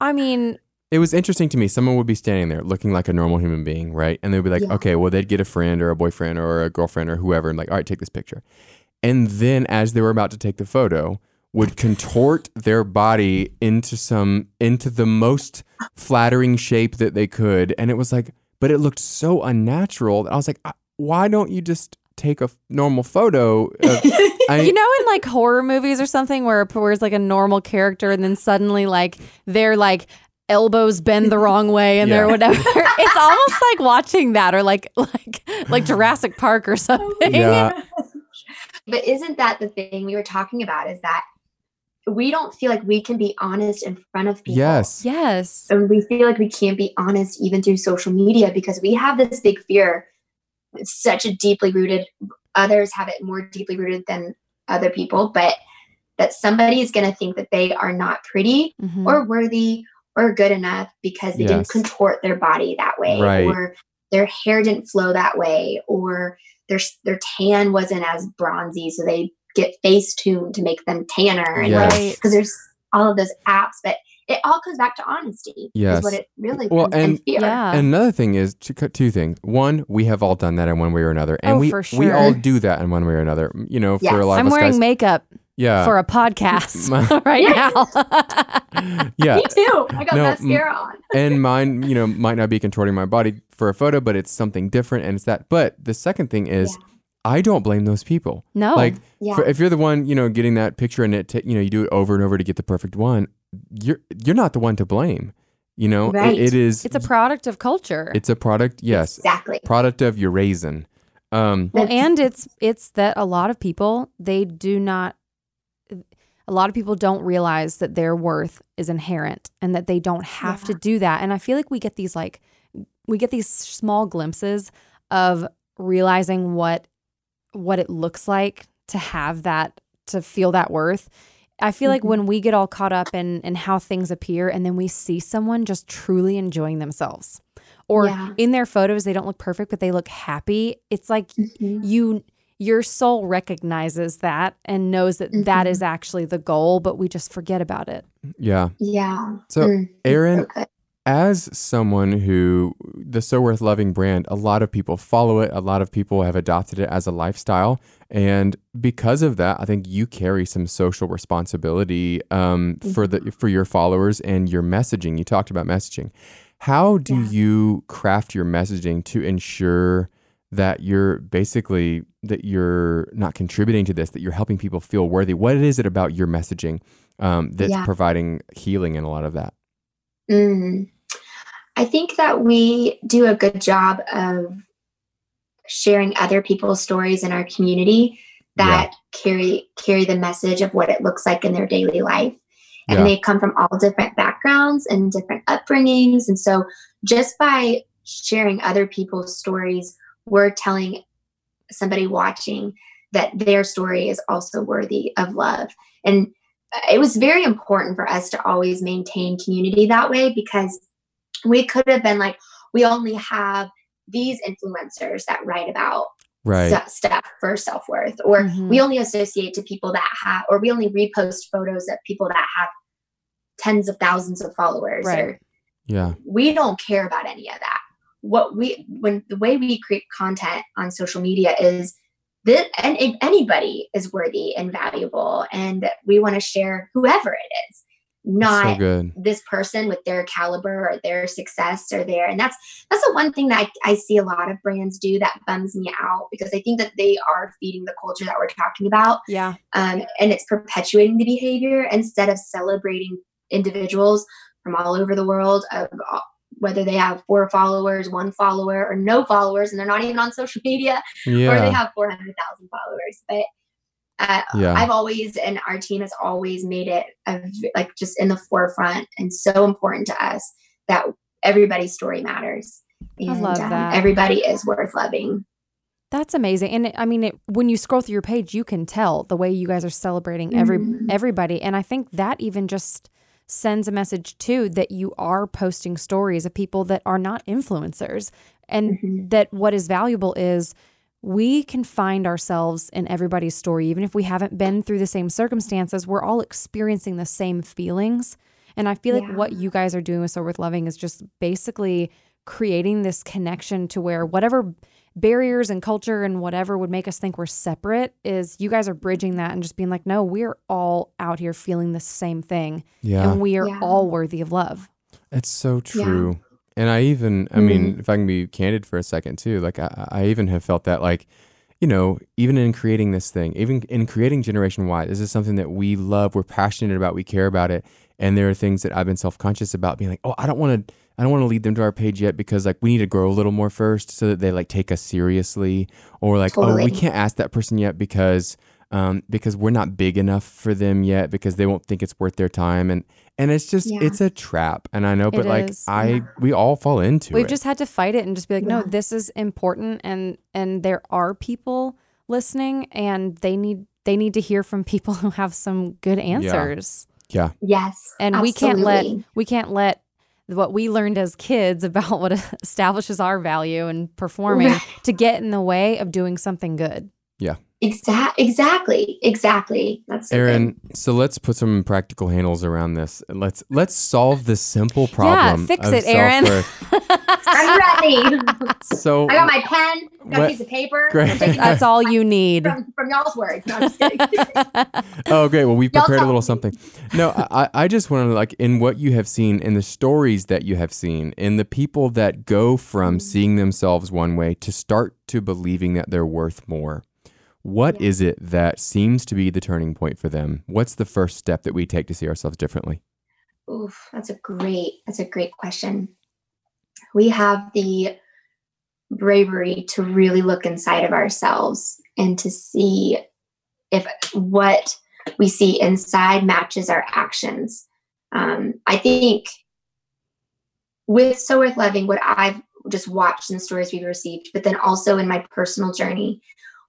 I mean, it was interesting to me. Someone would be standing there looking like a normal human being, right? And they'd be like, Yeah. okay, well, they'd get a friend or a boyfriend or a girlfriend or whoever and like, all right, take this picture. And then as they were about to take the photo, would contort their body into some into the most flattering shape that they could. And it was like, but it looked so unnatural. I was like, why don't you just take a f- normal photo? Of, I, you know, in like horror movies or something where, where it's like a normal character and then suddenly like they're like elbows bend the wrong way and Yeah. they're whatever. it's almost like watching that or like like like Jurassic Park or something. Yeah. But isn't that the thing we were talking about? Is that we don't feel like we can be honest in front of people. Yes. Yes. And we feel like we can't be honest even through social media because we have this big fear. It's such a deeply rooted, others have it more deeply rooted than other people, but that somebody is going to think that they are not pretty Mhm. or worthy or good enough because they Yes. didn't contort their body that way Right. or their hair didn't flow that way or their their tan wasn't as bronzy so they get face tuned to make them tanner and Yes. Right. because there's all of those apps but it all comes back to honesty Yes. is what it really Well, comes and and- fear Yeah. And another thing is two, two things. One, we have all done that in one way or another, and Oh, we for we all do that in one way or another. You know, for Yes. a lot of us. I'm of us wearing guys, makeup yeah, for a podcast right now. yeah, me too i got No, mascara on and mine, you know, might not be contorting my body for a photo, but it's something different, and it's that. But the second thing is, I don't blame those people. no. Like, yeah for, if you're the one, you know, getting that picture and it, ta- you know, you do it over and over to get the perfect one, you're you're not the one to blame. You know, It- Right. it is. it's a product of culture. it's a product. Yes, exactly product of your raisin. Um, Well, and it's it's that a lot of people they do not a lot of people don't realize that their worth is inherent and that they don't have to do that. And I feel like we get these like we get these small glimpses of realizing what what it looks like to have that to feel that worth. I feel like Mhm. when we get all caught up in in how things appear and then we see someone just truly enjoying themselves or Yeah. in their photos they don't look perfect but they look happy, it's like Mhm. you your soul recognizes that and knows that that Mhm. is actually the goal but we just forget about it. Yeah. Yeah. So, Mm, it's Erin, so as someone who the so worth loving brand a lot of people follow it. A lot of people have adopted it as a lifestyle. And because of that i think you carry some social responsibility um, for the for your followers and your messaging. You talked about messaging. How do Yeah. you craft your messaging to ensure that you're basically that you're not contributing to this that you're helping people feel worthy what is it about your messaging um, that's Yeah. providing healing in a lot of that Mm. I think that we do a good job of sharing other people's stories in our community that carry carry the message of what it looks like in their daily life. And Yeah. they come from all different backgrounds and different upbringings. And so just by sharing other people's stories, we're telling somebody watching that their story is also worthy of love. And it was very important for us to always maintain community that way because we could have been like, we only have these influencers that write about right stu- stuff for self worth, or Mhm. we only associate to people that have, or we only repost photos of people that have tens of thousands of followers, or yeah we don't care about any of that. What we when the way we create content on social media is that and and anybody is worthy and valuable, and we want to share whoever it is, so not good. this person with their caliber or their success or their and that's that's the one thing that I, I see a lot of brands do that bums me out because I think that they are feeding the culture that we're talking about yeah. um, and it's perpetuating the behavior instead of celebrating individuals from all over the world of all- whether they have four followers one follower or no followers and they're not even on social media or they have 400,000 followers but uh, Yeah. I've always and our team has always made it a v like just in the forefront and so important to us that everybody's story matters and um, love that. everybody is worth loving That's amazing. And I mean, it, when you scroll through your page, you can tell the way you guys are celebrating every Mhm. everybody. And I think that even just sends a message too that you are posting stories of people that are not influencers, and Mhm. that what is valuable is we can find ourselves in everybody's story, even if we haven't been through the same circumstances. We're all experiencing the same feelings. And I feel like what you guys are doing with So Worth Loving is just basically creating this connection to where whatever barriers and culture and whatever would make us think we're separate is you guys are bridging that and just being like, no, we're all out here feeling the same thing yeah and we are Yeah. all worthy of love. It's so Yeah. true. And I even, I mm-hmm. mean, if I can be candid for a second too, like I, I even have felt that like you know, even in creating this thing, even in creating Generation Y, this is something that we love, we're passionate about, we care about it. And there are things that I've been self conscious about being like, oh, I don't want to. I don't want to lead them to our page yet because like we need to grow a little more first so that they like take us seriously or like oh we can't ask that person yet because um because we're not big enough for them yet because they won't think it's worth their time and and it's just Yeah. it's a trap and I know but It like is. I Yeah. we all fall into it. We've it just had to fight it and just be like, no, this is important and and there are people listening and they need they need to hear from people who have some good answers. yeah Yes. And we can't let we can't let what we learned as kids about what establishes our value and performing Right. to get in the way of doing something good. Exact, exactly, exactly. That's so good. Erin, so let's put some practical handles around this. Let's let's solve this simple problem. yeah, fix of it, Erin. I'm ready. So I got my pen, got What- a piece of paper. Great. That's all you need. from, from y'all's words. No, I'm just oh, great. Well, we've prepared a little something. No, I, I just want to like in what you have seen, in the stories that you have seen, in the people that go from Mm. seeing themselves one way to start to believing that they're worth more. What Yeah. is it that seems to be the turning point for them? What's the first step that we take to see ourselves differently? Oof, that's a great, that's a great question. We have the bravery to really look inside of ourselves and to see if what we see inside matches our actions. Um, I think with So Worth Loving, what I've just watched in the stories we've received, but then also in my personal journey,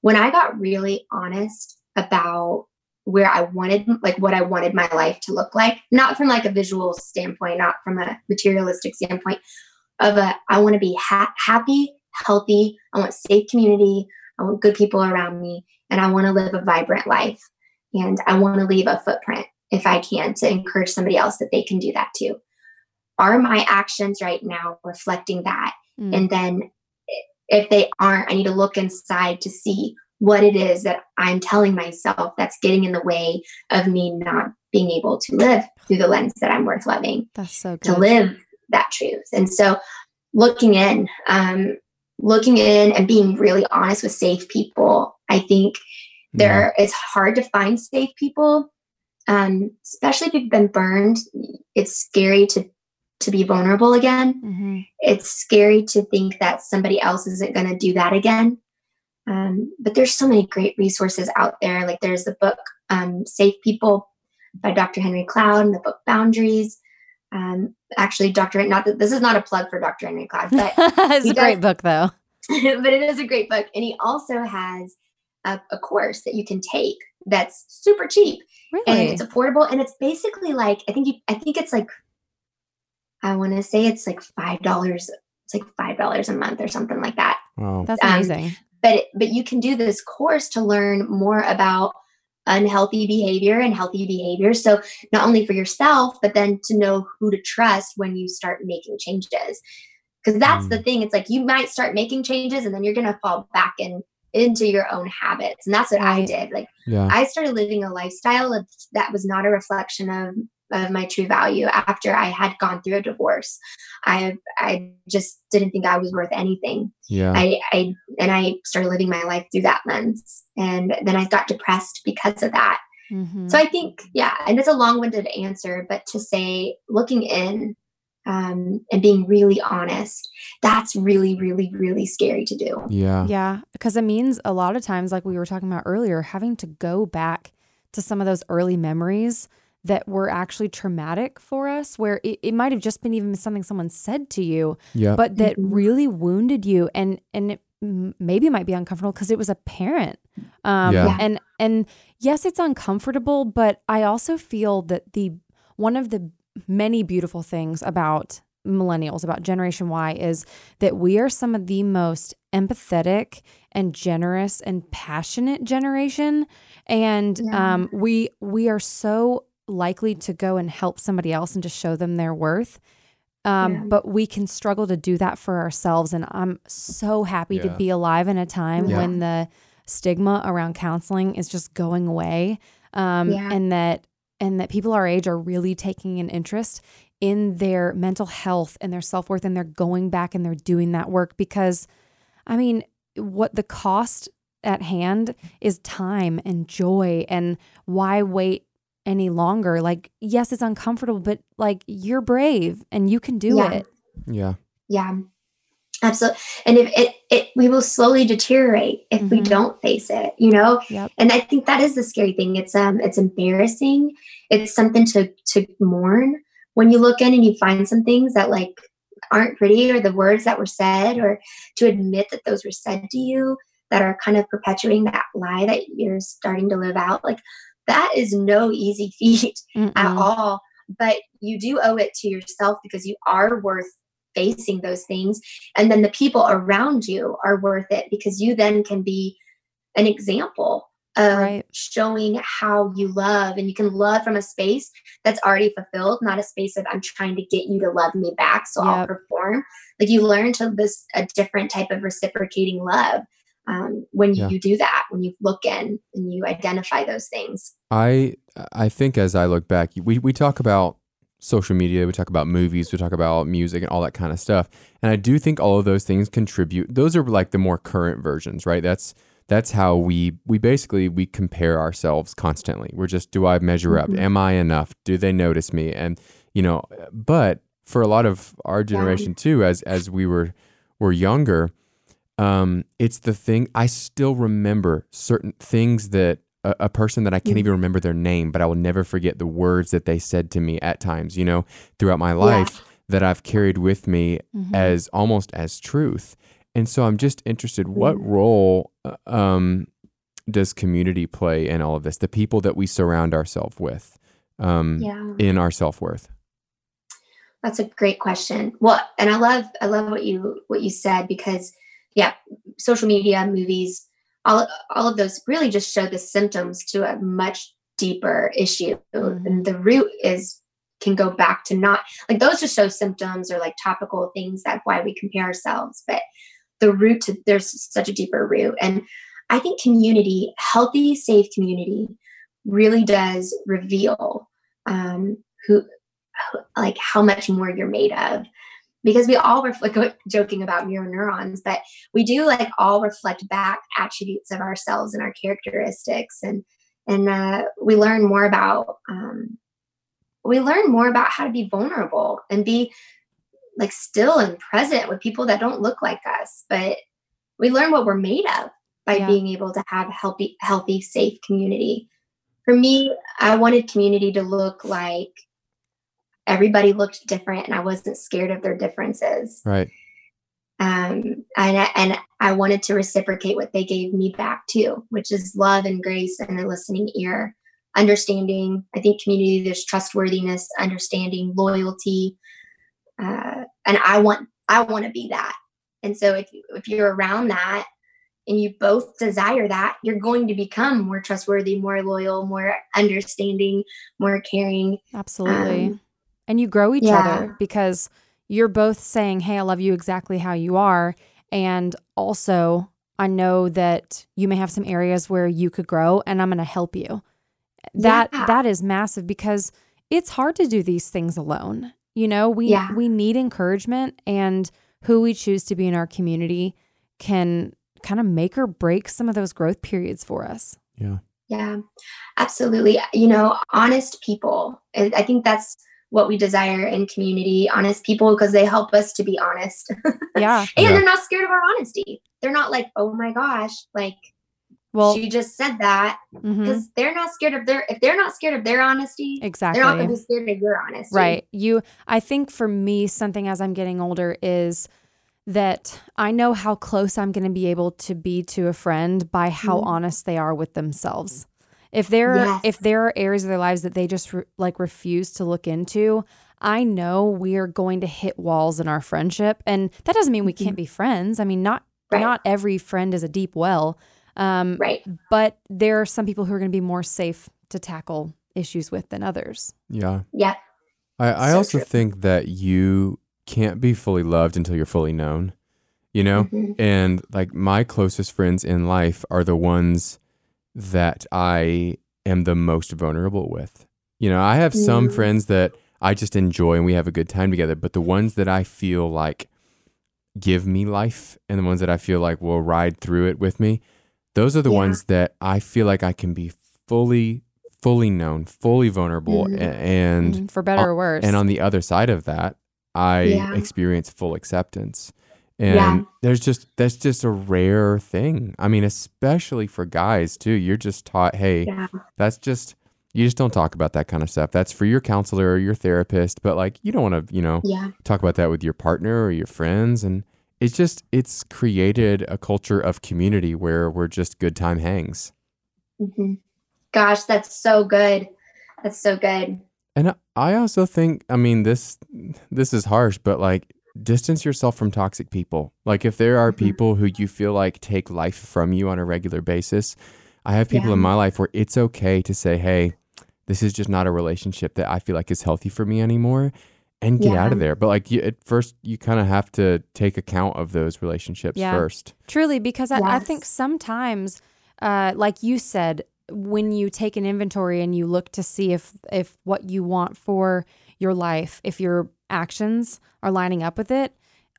when I got really honest about where I wanted, like what I wanted my life to look like, not from like a visual standpoint, not from a materialistic standpoint, of a I want to be ha- happy, healthy, I want safe community, I want good people around me, and I want to live a vibrant life, and I want to leave a footprint if I can to encourage somebody else that they can do that too. Are my actions right now reflecting that? Mm. And then if they aren't, I need to look inside to see what it is that I'm telling myself that's getting in the way of me not being able to live through the lens that I'm worth loving, That's so good. to good. live that truth. And so looking in, um, looking in and being really honest with safe people, I think there it's hard to find safe people um, especially if you've been burned it's scary to to be vulnerable again Mhm. it's scary to think that somebody else isn't going to do that again um, but there's so many great resources out there like there's the book um, safe people by dr henry cloud and the book boundaries um, actually dr not that this is not a plug for dr henry cloud but it's a great book though. but it is a great book. And he also has a, a course that you can take that's super cheap and it's affordable. And it's basically like I think you I think it's like I want to say it's like five dollars. It's like five dollars a month or something like that. Wow. That's um, amazing. But but you can do this course to learn more about unhealthy behavior and healthy behavior. So not only for yourself, but then to know who to trust when you start making changes. Because that's the thing. It's like you might start making changes and then you're gonna fall back in into your own habits. And that's what I did. Like Yeah. I started living a lifestyle of, that was not a reflection of of my true value after I had gone through a divorce. I I just didn't think I was worth anything. Yeah. I, I and I started living my life through that lens. And then I got depressed because of that. Mhm. So I think, yeah, and it's a long-winded answer, but to say looking in um, and being really honest, that's really, really, really scary to do. yeah. Yeah, because it means a lot of times, like we were talking about earlier, having to go back to some of those early memories that were actually traumatic for us, where it, it might have just been even something someone said to you, Yeah. but that Mhm. really wounded you, and and it maybe might be uncomfortable because it was a parent. Um, Yeah. Yeah. And and yes, it's uncomfortable, but I also feel that the one of the many beautiful things about millennials, about Generation Y, is that we are some of the most empathetic and generous and passionate generation, and Yeah. um, we we are so likely to go and help somebody else and to show them their worth. Um, Yeah. But we can struggle to do that for ourselves. And I'm so happy to be alive in a time Yeah. when the stigma around counseling is just going away. Um, Yeah. and that and that people our age are really taking an interest in their mental health and their self worth, and they're going back and they're doing that work because, I mean, what the cost at hand is time and joy and why wait any longer like yes it's uncomfortable but like you're brave and you can do Yeah. it Yeah. Yeah. Absolutely. And if it, it we will slowly deteriorate if we Mhm. don't face it, you know? Yep. And I think that is the scary thing. It's um it's embarrassing. It's something to to mourn when you look in and you find some things that like aren't pretty or the words that were said or to admit that those were said to you that are kind of perpetuating that lie that you're starting to live out. Like that is no easy feat at Mm-mm. all. But you do owe it to yourself because you are worth facing those things. And then the people around you are worth it because you then can be an example of Right. showing how you love. And you can love from a space that's already fulfilled, not a space of I'm trying to get you to love me back. So I'll perform. Like you learn to this a different type of reciprocating love. Um, when Yeah. you do that, when you look in and you identify those things. I I think as I look back, we we talk about social media, we talk about movies, we talk about music and all that kind of stuff. And I do think all of those things contribute. Those are like the more current versions, right? That's that's how we we basically we compare ourselves constantly. We're just do I measure up? Mhm. Am I enough? Do they notice me? And you know, but for a lot of our generation too as as we were were younger, um, it's the thing I still remember certain things that a, a person that I can't Mm. even remember their name, but I will never forget the words that they said to me at times, you know, throughout my life that I've carried with me Mhm. as almost as truth. And so I'm just interested what Mm. role uh, um, does community play in all of this? The people that we surround ourselves with um, Yeah. in our self worth. That's a great question. Well, and I love I love what you what you said because yeah, social media, movies, all all of those really just show the symptoms to a much deeper issue. Mhm. And the root is can go back to not like those just show symptoms or like topical things that why we compare ourselves. But the root to there's such a deeper root. And I think community, healthy, safe community really does reveal um, who like how much more you're made of because we all reflect joking about mirror neurons but we do like all reflect back attributes of ourselves and our characteristics and and uh, we learn more about um, we learn more about how to be vulnerable and be like still and present with people that don't look like us but we learn what we're made of by Yeah. being able to have a healthy healthy safe community for me i wanted community to look like everybody looked different and I wasn't scared of their differences. Right. Um, and, I- and I wanted to reciprocate what they gave me back too, which is love and grace and a listening ear, understanding. I think community, there's trustworthiness, understanding, loyalty. Uh, and I want, I want to be that. And so if, you- if you're around that and you both desire that, you're going to become more trustworthy, more loyal, more understanding, more caring. Absolutely. Um, and you grow each yeah. other because you're both saying, Hey, I love you exactly how you are. And also, I know that you may have some areas where you could grow and I'm going to help you. That Yeah. that is massive because it's hard to do these things alone. You know, we Yeah. we need encouragement and who we choose to be in our community can kind of make or break some of those growth periods for us. Yeah. Yeah, absolutely. You know, honest people. I I think that's what we desire in community honest people because they help us to be honest. Yeah. and Yeah. they're not scared of our honesty. They're not like, oh my gosh, like Well, she just said that because they're not scared of their, if they're not scared of their honesty, exactly. they're not going to be scared of your honesty. Right. You I think for me something as I'm getting older is that I know how close I'm going to be able to be to a friend by how Mhm. honest they are with themselves. If there Yes. if there are areas of their lives that they just re- like refuse to look into, I know we are going to hit walls in our friendship and that doesn't mean we can't be friends. I mean not Right. not every friend is a deep well. Um Right. but there are some people who are going to be more safe to tackle issues with than others. Yeah. Yeah. I, I So also true. think that you can't be fully loved until you're fully known, you know? Mhm. And like my closest friends in life are the ones that I am the most vulnerable with. You know, I have some Mm. friends that I just enjoy and we have a good time together, but the ones that I feel like give me life and the ones that I feel like will ride through it with me, those are the Yeah. ones that I feel like I can be fully, fully known, fully vulnerable, Mhm. a- and Mhm, for better or worse. and on the other side of that, I Yeah. experience full acceptance. And Yeah. there's just that's just a rare thing. I mean, especially for guys too. You're just taught, hey, Yeah. that's just you just don't talk about that kind of stuff. That's for your counselor or your therapist, but like you don't want to, you know, Yeah. talk about that with your partner or your friends and it's just it's created a culture of community where we're just good time hangs. hmm Gosh, that's so good. That's so good. And I also think, I mean, this this is harsh, but like distance yourself from toxic people. Like if there are Mhm. people who you feel like take life from you on a regular basis, I have people Yeah. in my life where it's okay to say, "Hey, this is just not a relationship that I feel like is healthy for me anymore." And get out of there. But like you, at first, you kind of have to take account of those relationships Yeah. first. Truly, because I, I think sometimes, uh, like you said, when you take an inventory and you look to see if if what you want for your life, if your actions are lining up with it,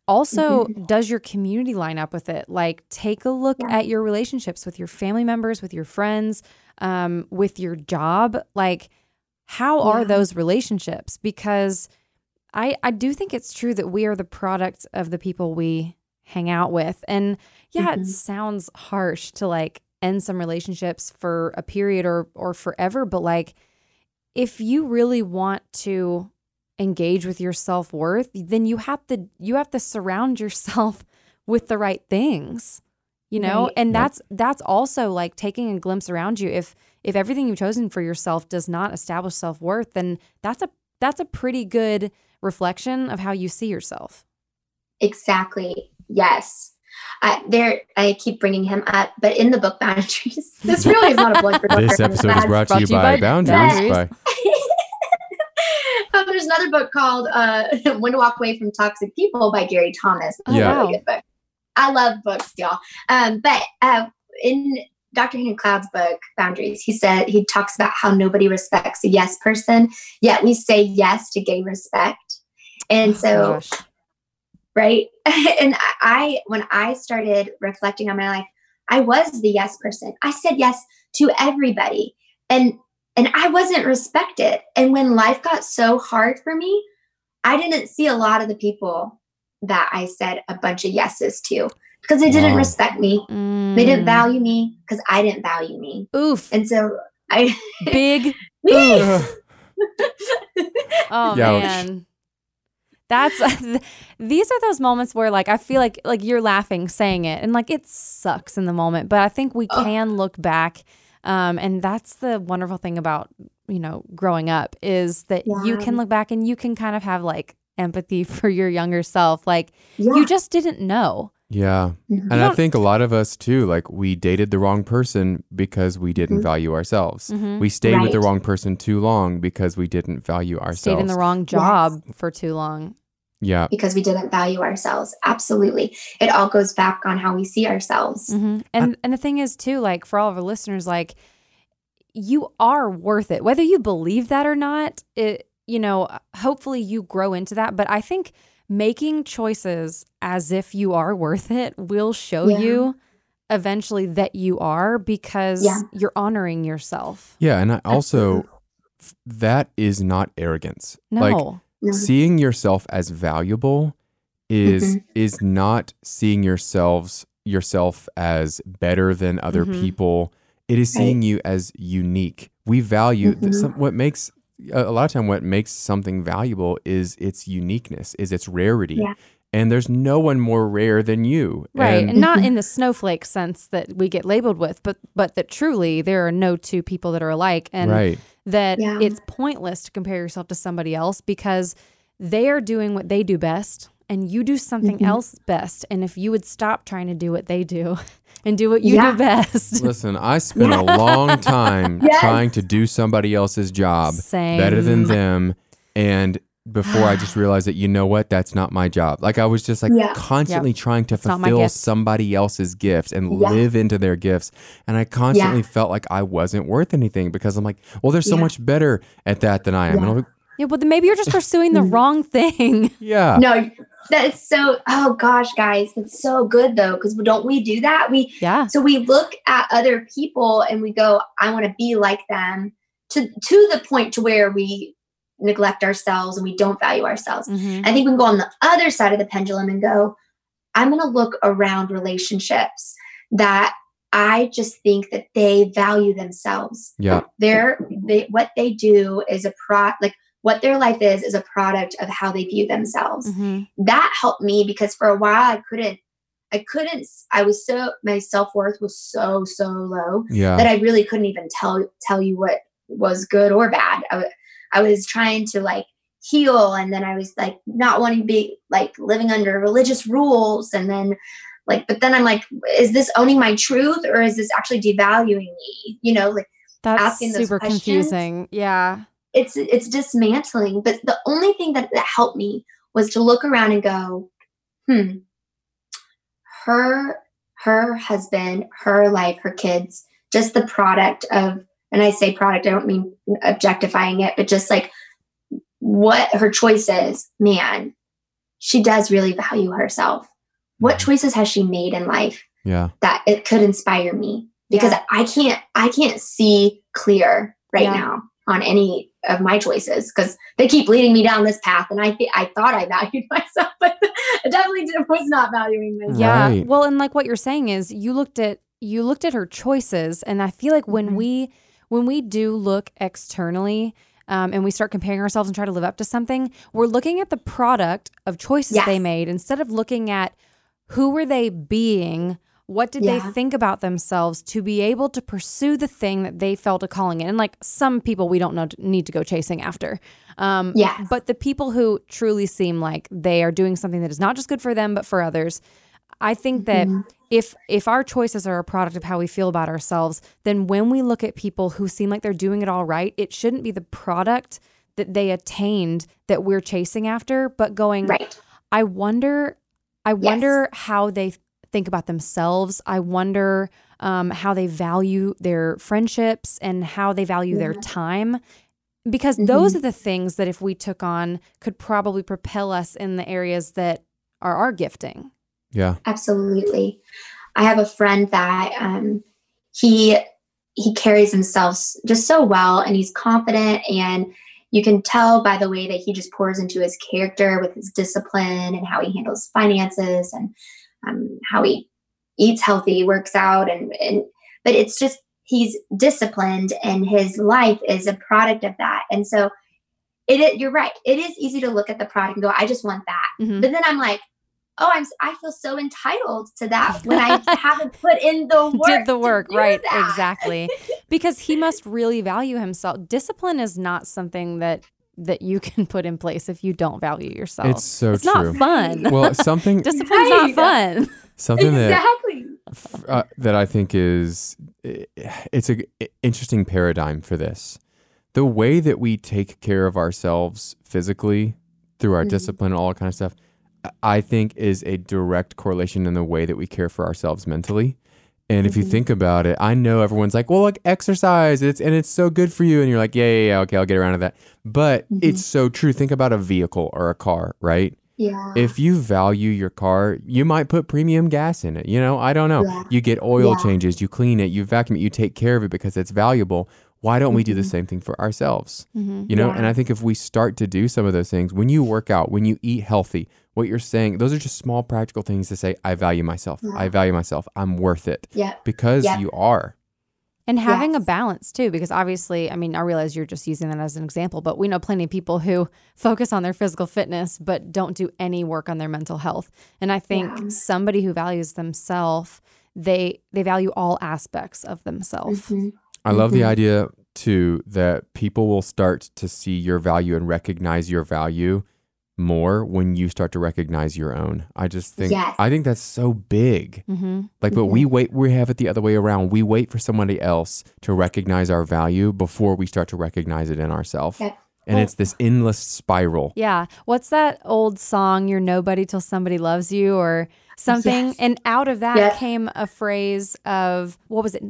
also does your community line up with it? Like, take a look Yeah. at your relationships with your family members, with your friends, um, with your job. Like, how are those relationships? Because I I do think it's true that we are the product of the people we hang out with. And yeah, it Mhm. sounds harsh to like end some relationships for a period or or forever, but like if you really want to engage with your self-worth, then you have to you have to surround yourself with the right things. You know? Right. And Yep. that's that's also like taking a glimpse around you. If if everything you've chosen for yourself does not establish self-worth, then that's a that's a pretty good reflection of how you see yourself. Exactly. Yes. I, there, I keep bringing him up, but in the book Boundaries, this really is not a plug for This episode is brought to you by Boundaries. Boundaries. By there's another book called uh, When to Walk Away from Toxic People by Gary Thomas. Oh, Yeah. Really good book. I love books, y'all. Um, but uh, in Dr. Henry Cloud's book, Boundaries, he said he talks about how nobody respects a yes person, yet we say yes to gay respect. And Oh, so gosh. right and I- i when i started reflecting on my life i was the yes person i said yes to everybody and and i wasn't respected and when life got so hard for me i didn't see a lot of the people that i said a bunch of yeses to because they didn't Wow. respect me they Mm. didn't value me because i didn't value me Oof. and so i Big Ugh. Oh Youch. man. That's these are those moments where like I feel like like you're laughing saying it and like it sucks in the moment, but I think we Ugh. can look back um and that's the wonderful thing about, you know, growing up is that you can look back and you can kind of have like empathy for your younger self. Like yeah. you just didn't know. yeah. And I think a lot of us too, like we dated the wrong person because we didn't Mhm. value ourselves. Mhm. We stayed with the wrong person too long because we didn't value ourselves. Stayed in the wrong job for too long. Yeah. because we didn't value ourselves absolutely it all goes back on how we see ourselves hmm And and the thing is too, like for all of our listeners, like you are worth it, whether you believe that or not. It you know, hopefully you grow into that. But I think making choices as if you are worth it will show Yeah. you eventually that you are because Yeah. you're honoring yourself. Yeah. And I also, Absolutely. that is not arrogance. No. Like Seeing yourself as valuable is Mhm. is not seeing yourselves yourself as better than other Mhm. people. It is Right. seeing you as unique. We value Mhm. some, what makes a lot of time what makes something valuable is its uniqueness, is its rarity. Yeah. And there's no one more rare than you. Right. And, And, not in the snowflake sense that we get labeled with, but but that truly there are no two people that are alike. And right. That Yeah. it's pointless to compare yourself to somebody else because they are doing what they do best and you do something Mhm. else best. And if you would stop trying to do what they do and do what you Yeah. do best, Listen, I spent a long time Yes. trying to do somebody else's job same. better than them. And before I just realized that, you know what, that's not my job. Like I was just like Yeah. constantly trying to not my fulfill somebody else's gifts and Yeah. live into their gifts. And I constantly felt like I wasn't worth anything because I'm like, well, they're so Yeah. much better at that than I am. And Yeah. I'm like, Yeah, but maybe you're just pursuing the mm-hmm. wrong thing. Yeah. No, that is so. Oh gosh, guys, that's so good though. Because don't we do that? We Yeah. so we look at other people and we go, I want to be like them. To to the point to where we neglect ourselves and we don't value ourselves. Mhm. I think we can go on the other side of the pendulum and go, I'm going to look around relationships that I just think that they value themselves. Yeah. They're, they, what they do is a pro, like what their life is, is a product of how they view themselves. Mhm. That helped me because for a while I couldn't, I couldn't, I was so, my self worth was so, so low Yeah. that I really couldn't even tell, tell you what was good or bad. I, wa- I was trying to like heal and then I was like not wanting to be like living under religious rules and then like but then I'm like is this owning my truth or is this actually devaluing me you know like That's asking super questions. confusing. Yeah. it's it's dismantling but the only thing that, that helped me was to look around and go hmm her her husband her life her kids just the product of and i say product i don't mean objectifying it but just like what her choice is man she does really value herself what Mhm. choices has she made in life Yeah. that it could inspire me because Yeah. I can't I can't see clear right Yeah. now on any of my choices because they keep leading me down this path and I th- I thought I valued myself but I definitely did, was not valuing myself. Yeah. Right. Well, and like what you're saying is you looked at you looked at her choices and I feel like when Mhm. we when we do look externally um, and we start comparing ourselves and try to live up to something, we're looking at the product of choices they made instead of looking at who were they being, what did Yeah. they think about themselves to be able to pursue the thing that they felt a calling in. And like some people we don't know need to go chasing after. Um, Yes. but the people who truly seem like they are doing something that is not just good for them but for others, I think that Mhm. if if our choices are a product of how we feel about ourselves, then when we look at people who seem like they're doing it all right, it shouldn't be the product that they attained that we're chasing after, but going, right. I wonder, I wonder how they think about themselves. I wonder um, how they value their friendships and how they value their time. Because those are the things that if we took on could probably propel us in the areas that are our gifting. Yeah. Absolutely. I have a friend that um, he he carries himself just so well, and he's confident, and you can tell by the way that he just pours into his character with his discipline and how he handles finances and um, how he eats healthy, works out, and and but it's just he's disciplined, and his life is a product of that, and so. It, is- you're right. It is easy to look at the product and go, "I just want that," Mhm. But then I'm like, oh, I'm I feel so entitled to that when I haven't put in the work. Did the to work, do right? that. Exactly. Because he must really value himself. Discipline is not something that that you can put in place if you don't value yourself. It's so it's true. not fun. Well, something Discipline's Right. not fun. something that Exactly. uh, that I think is it's a interesting paradigm for this. The way that we take care of ourselves physically through our Mhm. discipline and all that kind of stuff, I- think is a direct correlation in the way that we care for ourselves mentally. And if you Mhm. think about it, I know everyone's like, "Well, like exercise, it's and it's so good for you," and you're like, "Yeah, yeah, yeah, okay, I'll get around to that." But Mhm. it's so true. Think about a vehicle or a car, right? Yeah. if you value your car, you might put premium gas in it. You know, I don't know. Yeah. You get oil Yeah. changes, you clean it, you vacuum it, you take care of it because it's valuable. Why don't we do the Mhm. same thing for ourselves? Mhm. You know, Yeah. and I think if we start to do some of those things, when you work out, when you eat healthy, what you're saying, those are just small practical things to say, I value myself. I value myself. I'm worth it yeah. because Yep. you are. And having a balance too, because obviously, I mean, I realize you're just using that as an example, but we know plenty of people who focus on their physical fitness but don't do any work on their mental health. And I think Yeah. somebody who values themselves, they they value all aspects of themselves. Mhm. I love the Mhm. idea too that people will start to see your value and recognize your value more when you start to recognize your own. I just think Yes. I think that's so big. Mm-hmm. Like but we wait we have it the other way around. We wait for somebody else to recognize our value before we start to recognize it in ourselves. Yep. And Well- it's this endless spiral. Yeah. What's that old song, You're Nobody Till Somebody Loves You or something? Yes. And out of that Yep. came a phrase of, what was it?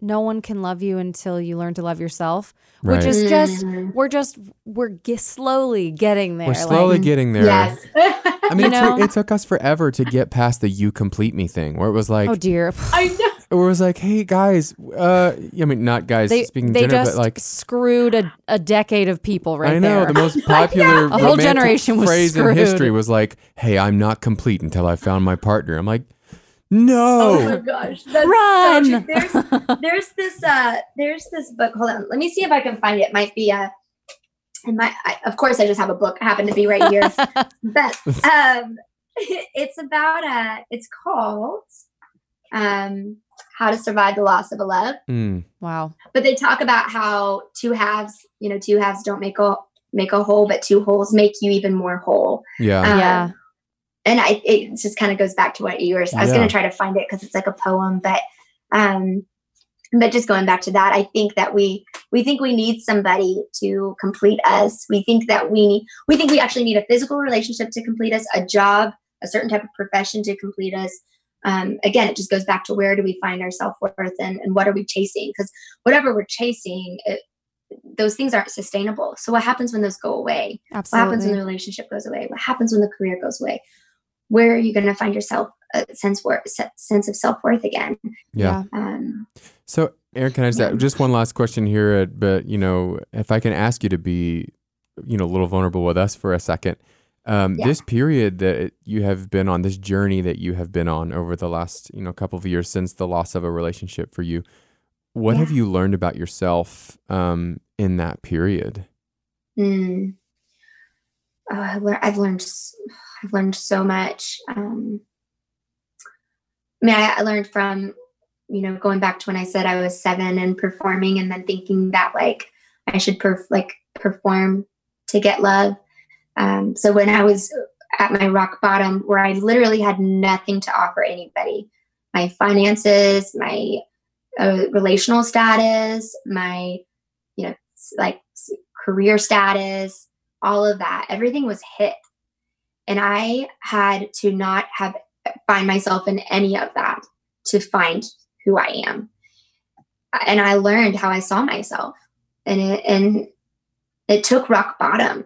Like, no one can love you until you learn to love yourself, which is just Mhm. we're just we're ge- slowly getting there. We're slowly like, getting there. yes. I mean, You it, know? took, it took us forever to get past the "you complete me" thing, where it was like, oh dear, I know. where it was like, "Hey guys," uh, I mean, not guys they speaking they gender, just but like, screwed a, a decade of people right I know there. the most popular A whole generation was phrase in history was like, "Hey, I'm not complete until I found my partner." I'm like, Oh my no, gosh. That's Run! So there's there's this uh there's this book. Hold on. Let me see if I can find it. It might be uh in my I, of course I just have a book. It happened to be right here. but um it's about uh it's called um how to survive the loss of a love. Mm, wow. But they talk about how two halves, you know, two halves don't make a make a whole, but two wholes make you even more whole. yeah, Um, Yeah. And I it just kind of goes back to what you were. I was Yeah. going to try to find it because it's like a poem, but um, but just going back to that, I think that we we think we need somebody to complete us. We think that we need we think we actually need a physical relationship to complete us, a job, a certain type of profession to complete us. Um, again, it just goes back to where do we find our self worth and, and what are we chasing? Because whatever we're chasing, it, those things aren't sustainable. So what happens when those go away? What happens when the relationship goes away? What happens when the career goes away? Where are you going to find yourself a sense worth, sense of self worth again? yeah. Um, So, Erin, can I just Yeah. just one last question here? uh, But you know, if I can ask you to be, you know, a little vulnerable with us for a second. Um, Yeah. This period that you have been on, this journey that you have been on over the last, you know, couple of years since the loss of a relationship for you, what Yeah. have you learned about yourself um, in that period? mm, oh, I lear- I've learned, s- I've learned so much. Um, I mean, I, I learned from, you know, going back to when I said I was seven and performing, and then thinking that like I should perf- like perform to get love. Um, so when I was at my rock bottom, where I literally had nothing to offer anybody, my finances, my uh, relational status, my, you know, like career status, all of that, everything was hit, and I had to not have find myself in any of that to find who I am. And I learned how I saw myself. And it and it took rock bottom.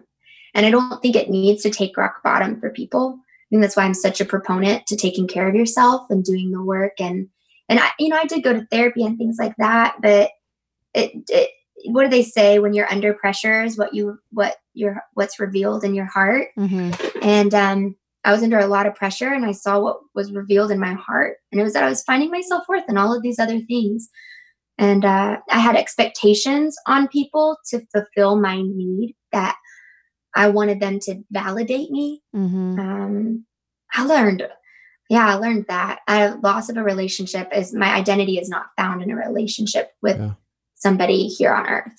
And I don't think it needs to take rock bottom for people. Think that's why I'm such a proponent to taking care of yourself and doing the work. And and I, you know, I did go to therapy and things like that, but it, it what do they say when you're under pressure is what you what your what's revealed in your heart. Hmm and um, I was under a lot of pressure, and I saw what was revealed in my heart, and it was that I was finding myself worth and all of these other things, and uh, I had expectations on people to fulfill my need that I wanted them to validate me. hmm Um, I learned, yeah, I learned that. A loss of a relationship is my identity is not found in a relationship with Yeah. Somebody here on earth.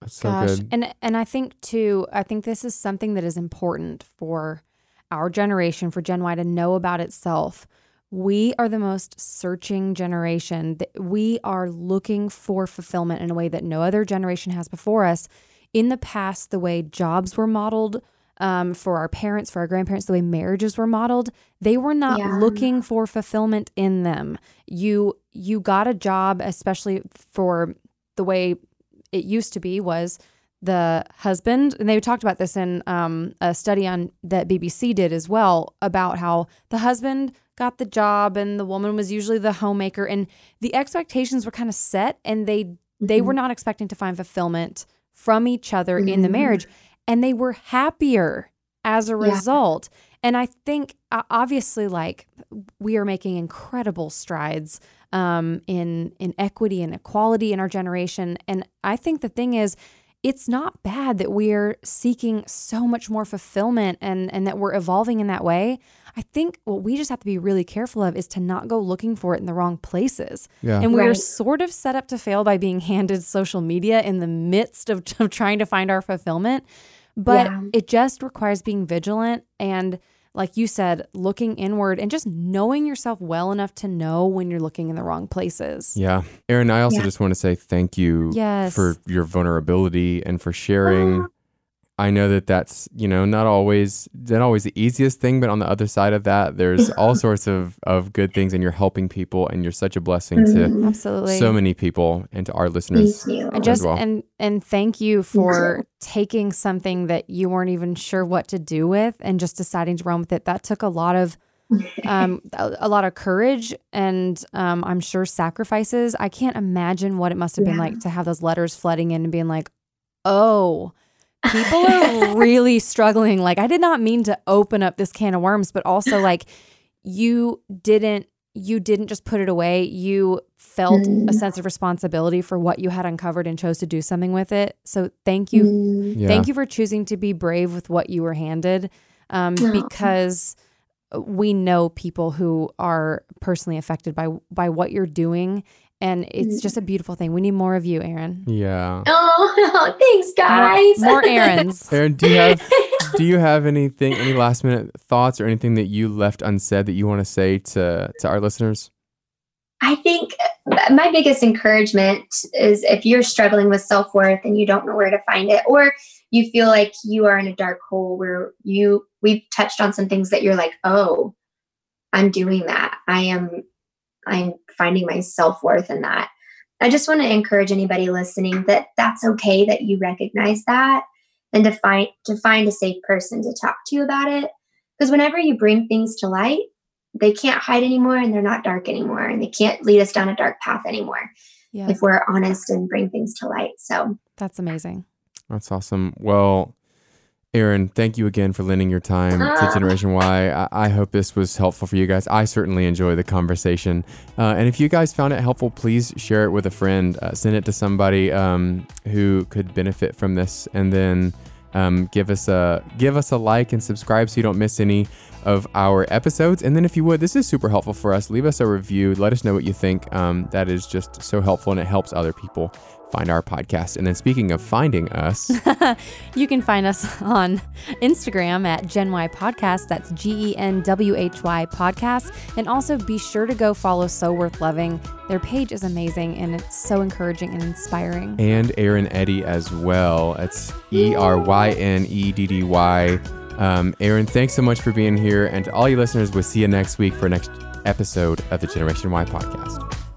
That's so Gosh, good. and and I think too, I think this is something that is important for our generation, for Gen Y to know about itself. We are the most searching generation. We are looking for fulfillment in a way that no other generation has before us. In the past, the way jobs were modeled um, for our parents, for our grandparents, the way marriages were modeled, they were not Yeah. looking for fulfillment in them. You you got a job, especially for the way it used to be was the husband and they talked about this in um, a study on that bbc did as well about how the husband got the job and the woman was usually the homemaker and the expectations were kind of set and they they were not expecting to find fulfillment from each other in the Mhm. marriage and they were happier as a Yeah. result and i think uh, obviously like we are making incredible strides um, in in equity and equality in our generation. And I think the thing is, it's not bad that we're seeking so much more fulfillment and and that we're evolving in that way. I think what we just have to be really careful of is to not go looking for it in the wrong places. Yeah. And we are Right. sort of set up to fail by being handed social media in the midst of, of trying to find our fulfillment. But Yeah. it just requires being vigilant and, like you said, looking inward and just knowing yourself well enough to know when you're looking in the wrong places. Yeah. Erin, I also Yeah. just want to say thank you Yes. for your vulnerability and for sharing ah. I know that that's you know not always not always the easiest thing, but on the other side of that, there's all sorts of of good things, and you're helping people, and you're such a blessing to Mhm. Absolutely. so many people and to our Thank listeners. you. and just well. and and thank you for taking something that you weren't even sure what to do with and just deciding to run with it. That took a lot of um a, a lot of courage and um I'm sure sacrifices. I can't imagine what it must have been Yeah. like to have those letters flooding in and being like, "Oh, people are really struggling. Like I did not mean to open up this can of worms, but also like you didn't you didn't just put it away. You felt a Mm. sense of responsibility for what you had uncovered and chose to do something with it. So thank you. Mm. Yeah. Thank you for choosing to be brave with what you were handed. Um, Aw. because we know people who are personally affected by by what you're doing and it's Mm. just a beautiful thing. We need more of you, Erin. Yeah. Oh, thanks, guys. More, more Erins. Erin, do you have do you have anything any last minute thoughts or anything that you left unsaid that you want to say to to our listeners? I think my biggest encouragement is if you're struggling with self worth and you don't know where to find it, or you feel like you are in a dark hole where you, we've touched on some things that you're like, oh, I'm doing that. I am, I'm finding my self worth in that. I just want to encourage anybody listening that that's okay that you recognize that and to find to find a safe person to talk to about it because whenever you bring things to light they can't hide anymore and they're not dark anymore and they can't lead us down a dark path anymore Yeah, if we're honest and bring things to light so that's amazing. That's awesome. Well, Erin, thank you again for lending your time to Ah. Generation Y. I, I hope this was helpful for you guys. I certainly enjoy the conversation. Uh, and if you guys found it helpful, please share it with a friend. Uh, send it to somebody um, who could benefit from this, and then um, give us a give us a like and subscribe so you don't miss any of our episodes. And then, if you would, this is super helpful for us. Leave us a review. Let us know what you think. Um, that is just so helpful, and it helps other people find our podcast. And then, speaking of finding us. You can find us on Instagram at Gen Y Podcast. That's G E N W H Y Podcast. And also be sure to go follow So Worth Loving. Their page is amazing and it's so encouraging and inspiring. and Erin Eddy as well. It's E R Y N E D D Y. Um, Erin, thanks so much for being here. And to all you listeners, we'll see you next week for next episode of the Generation Y podcast.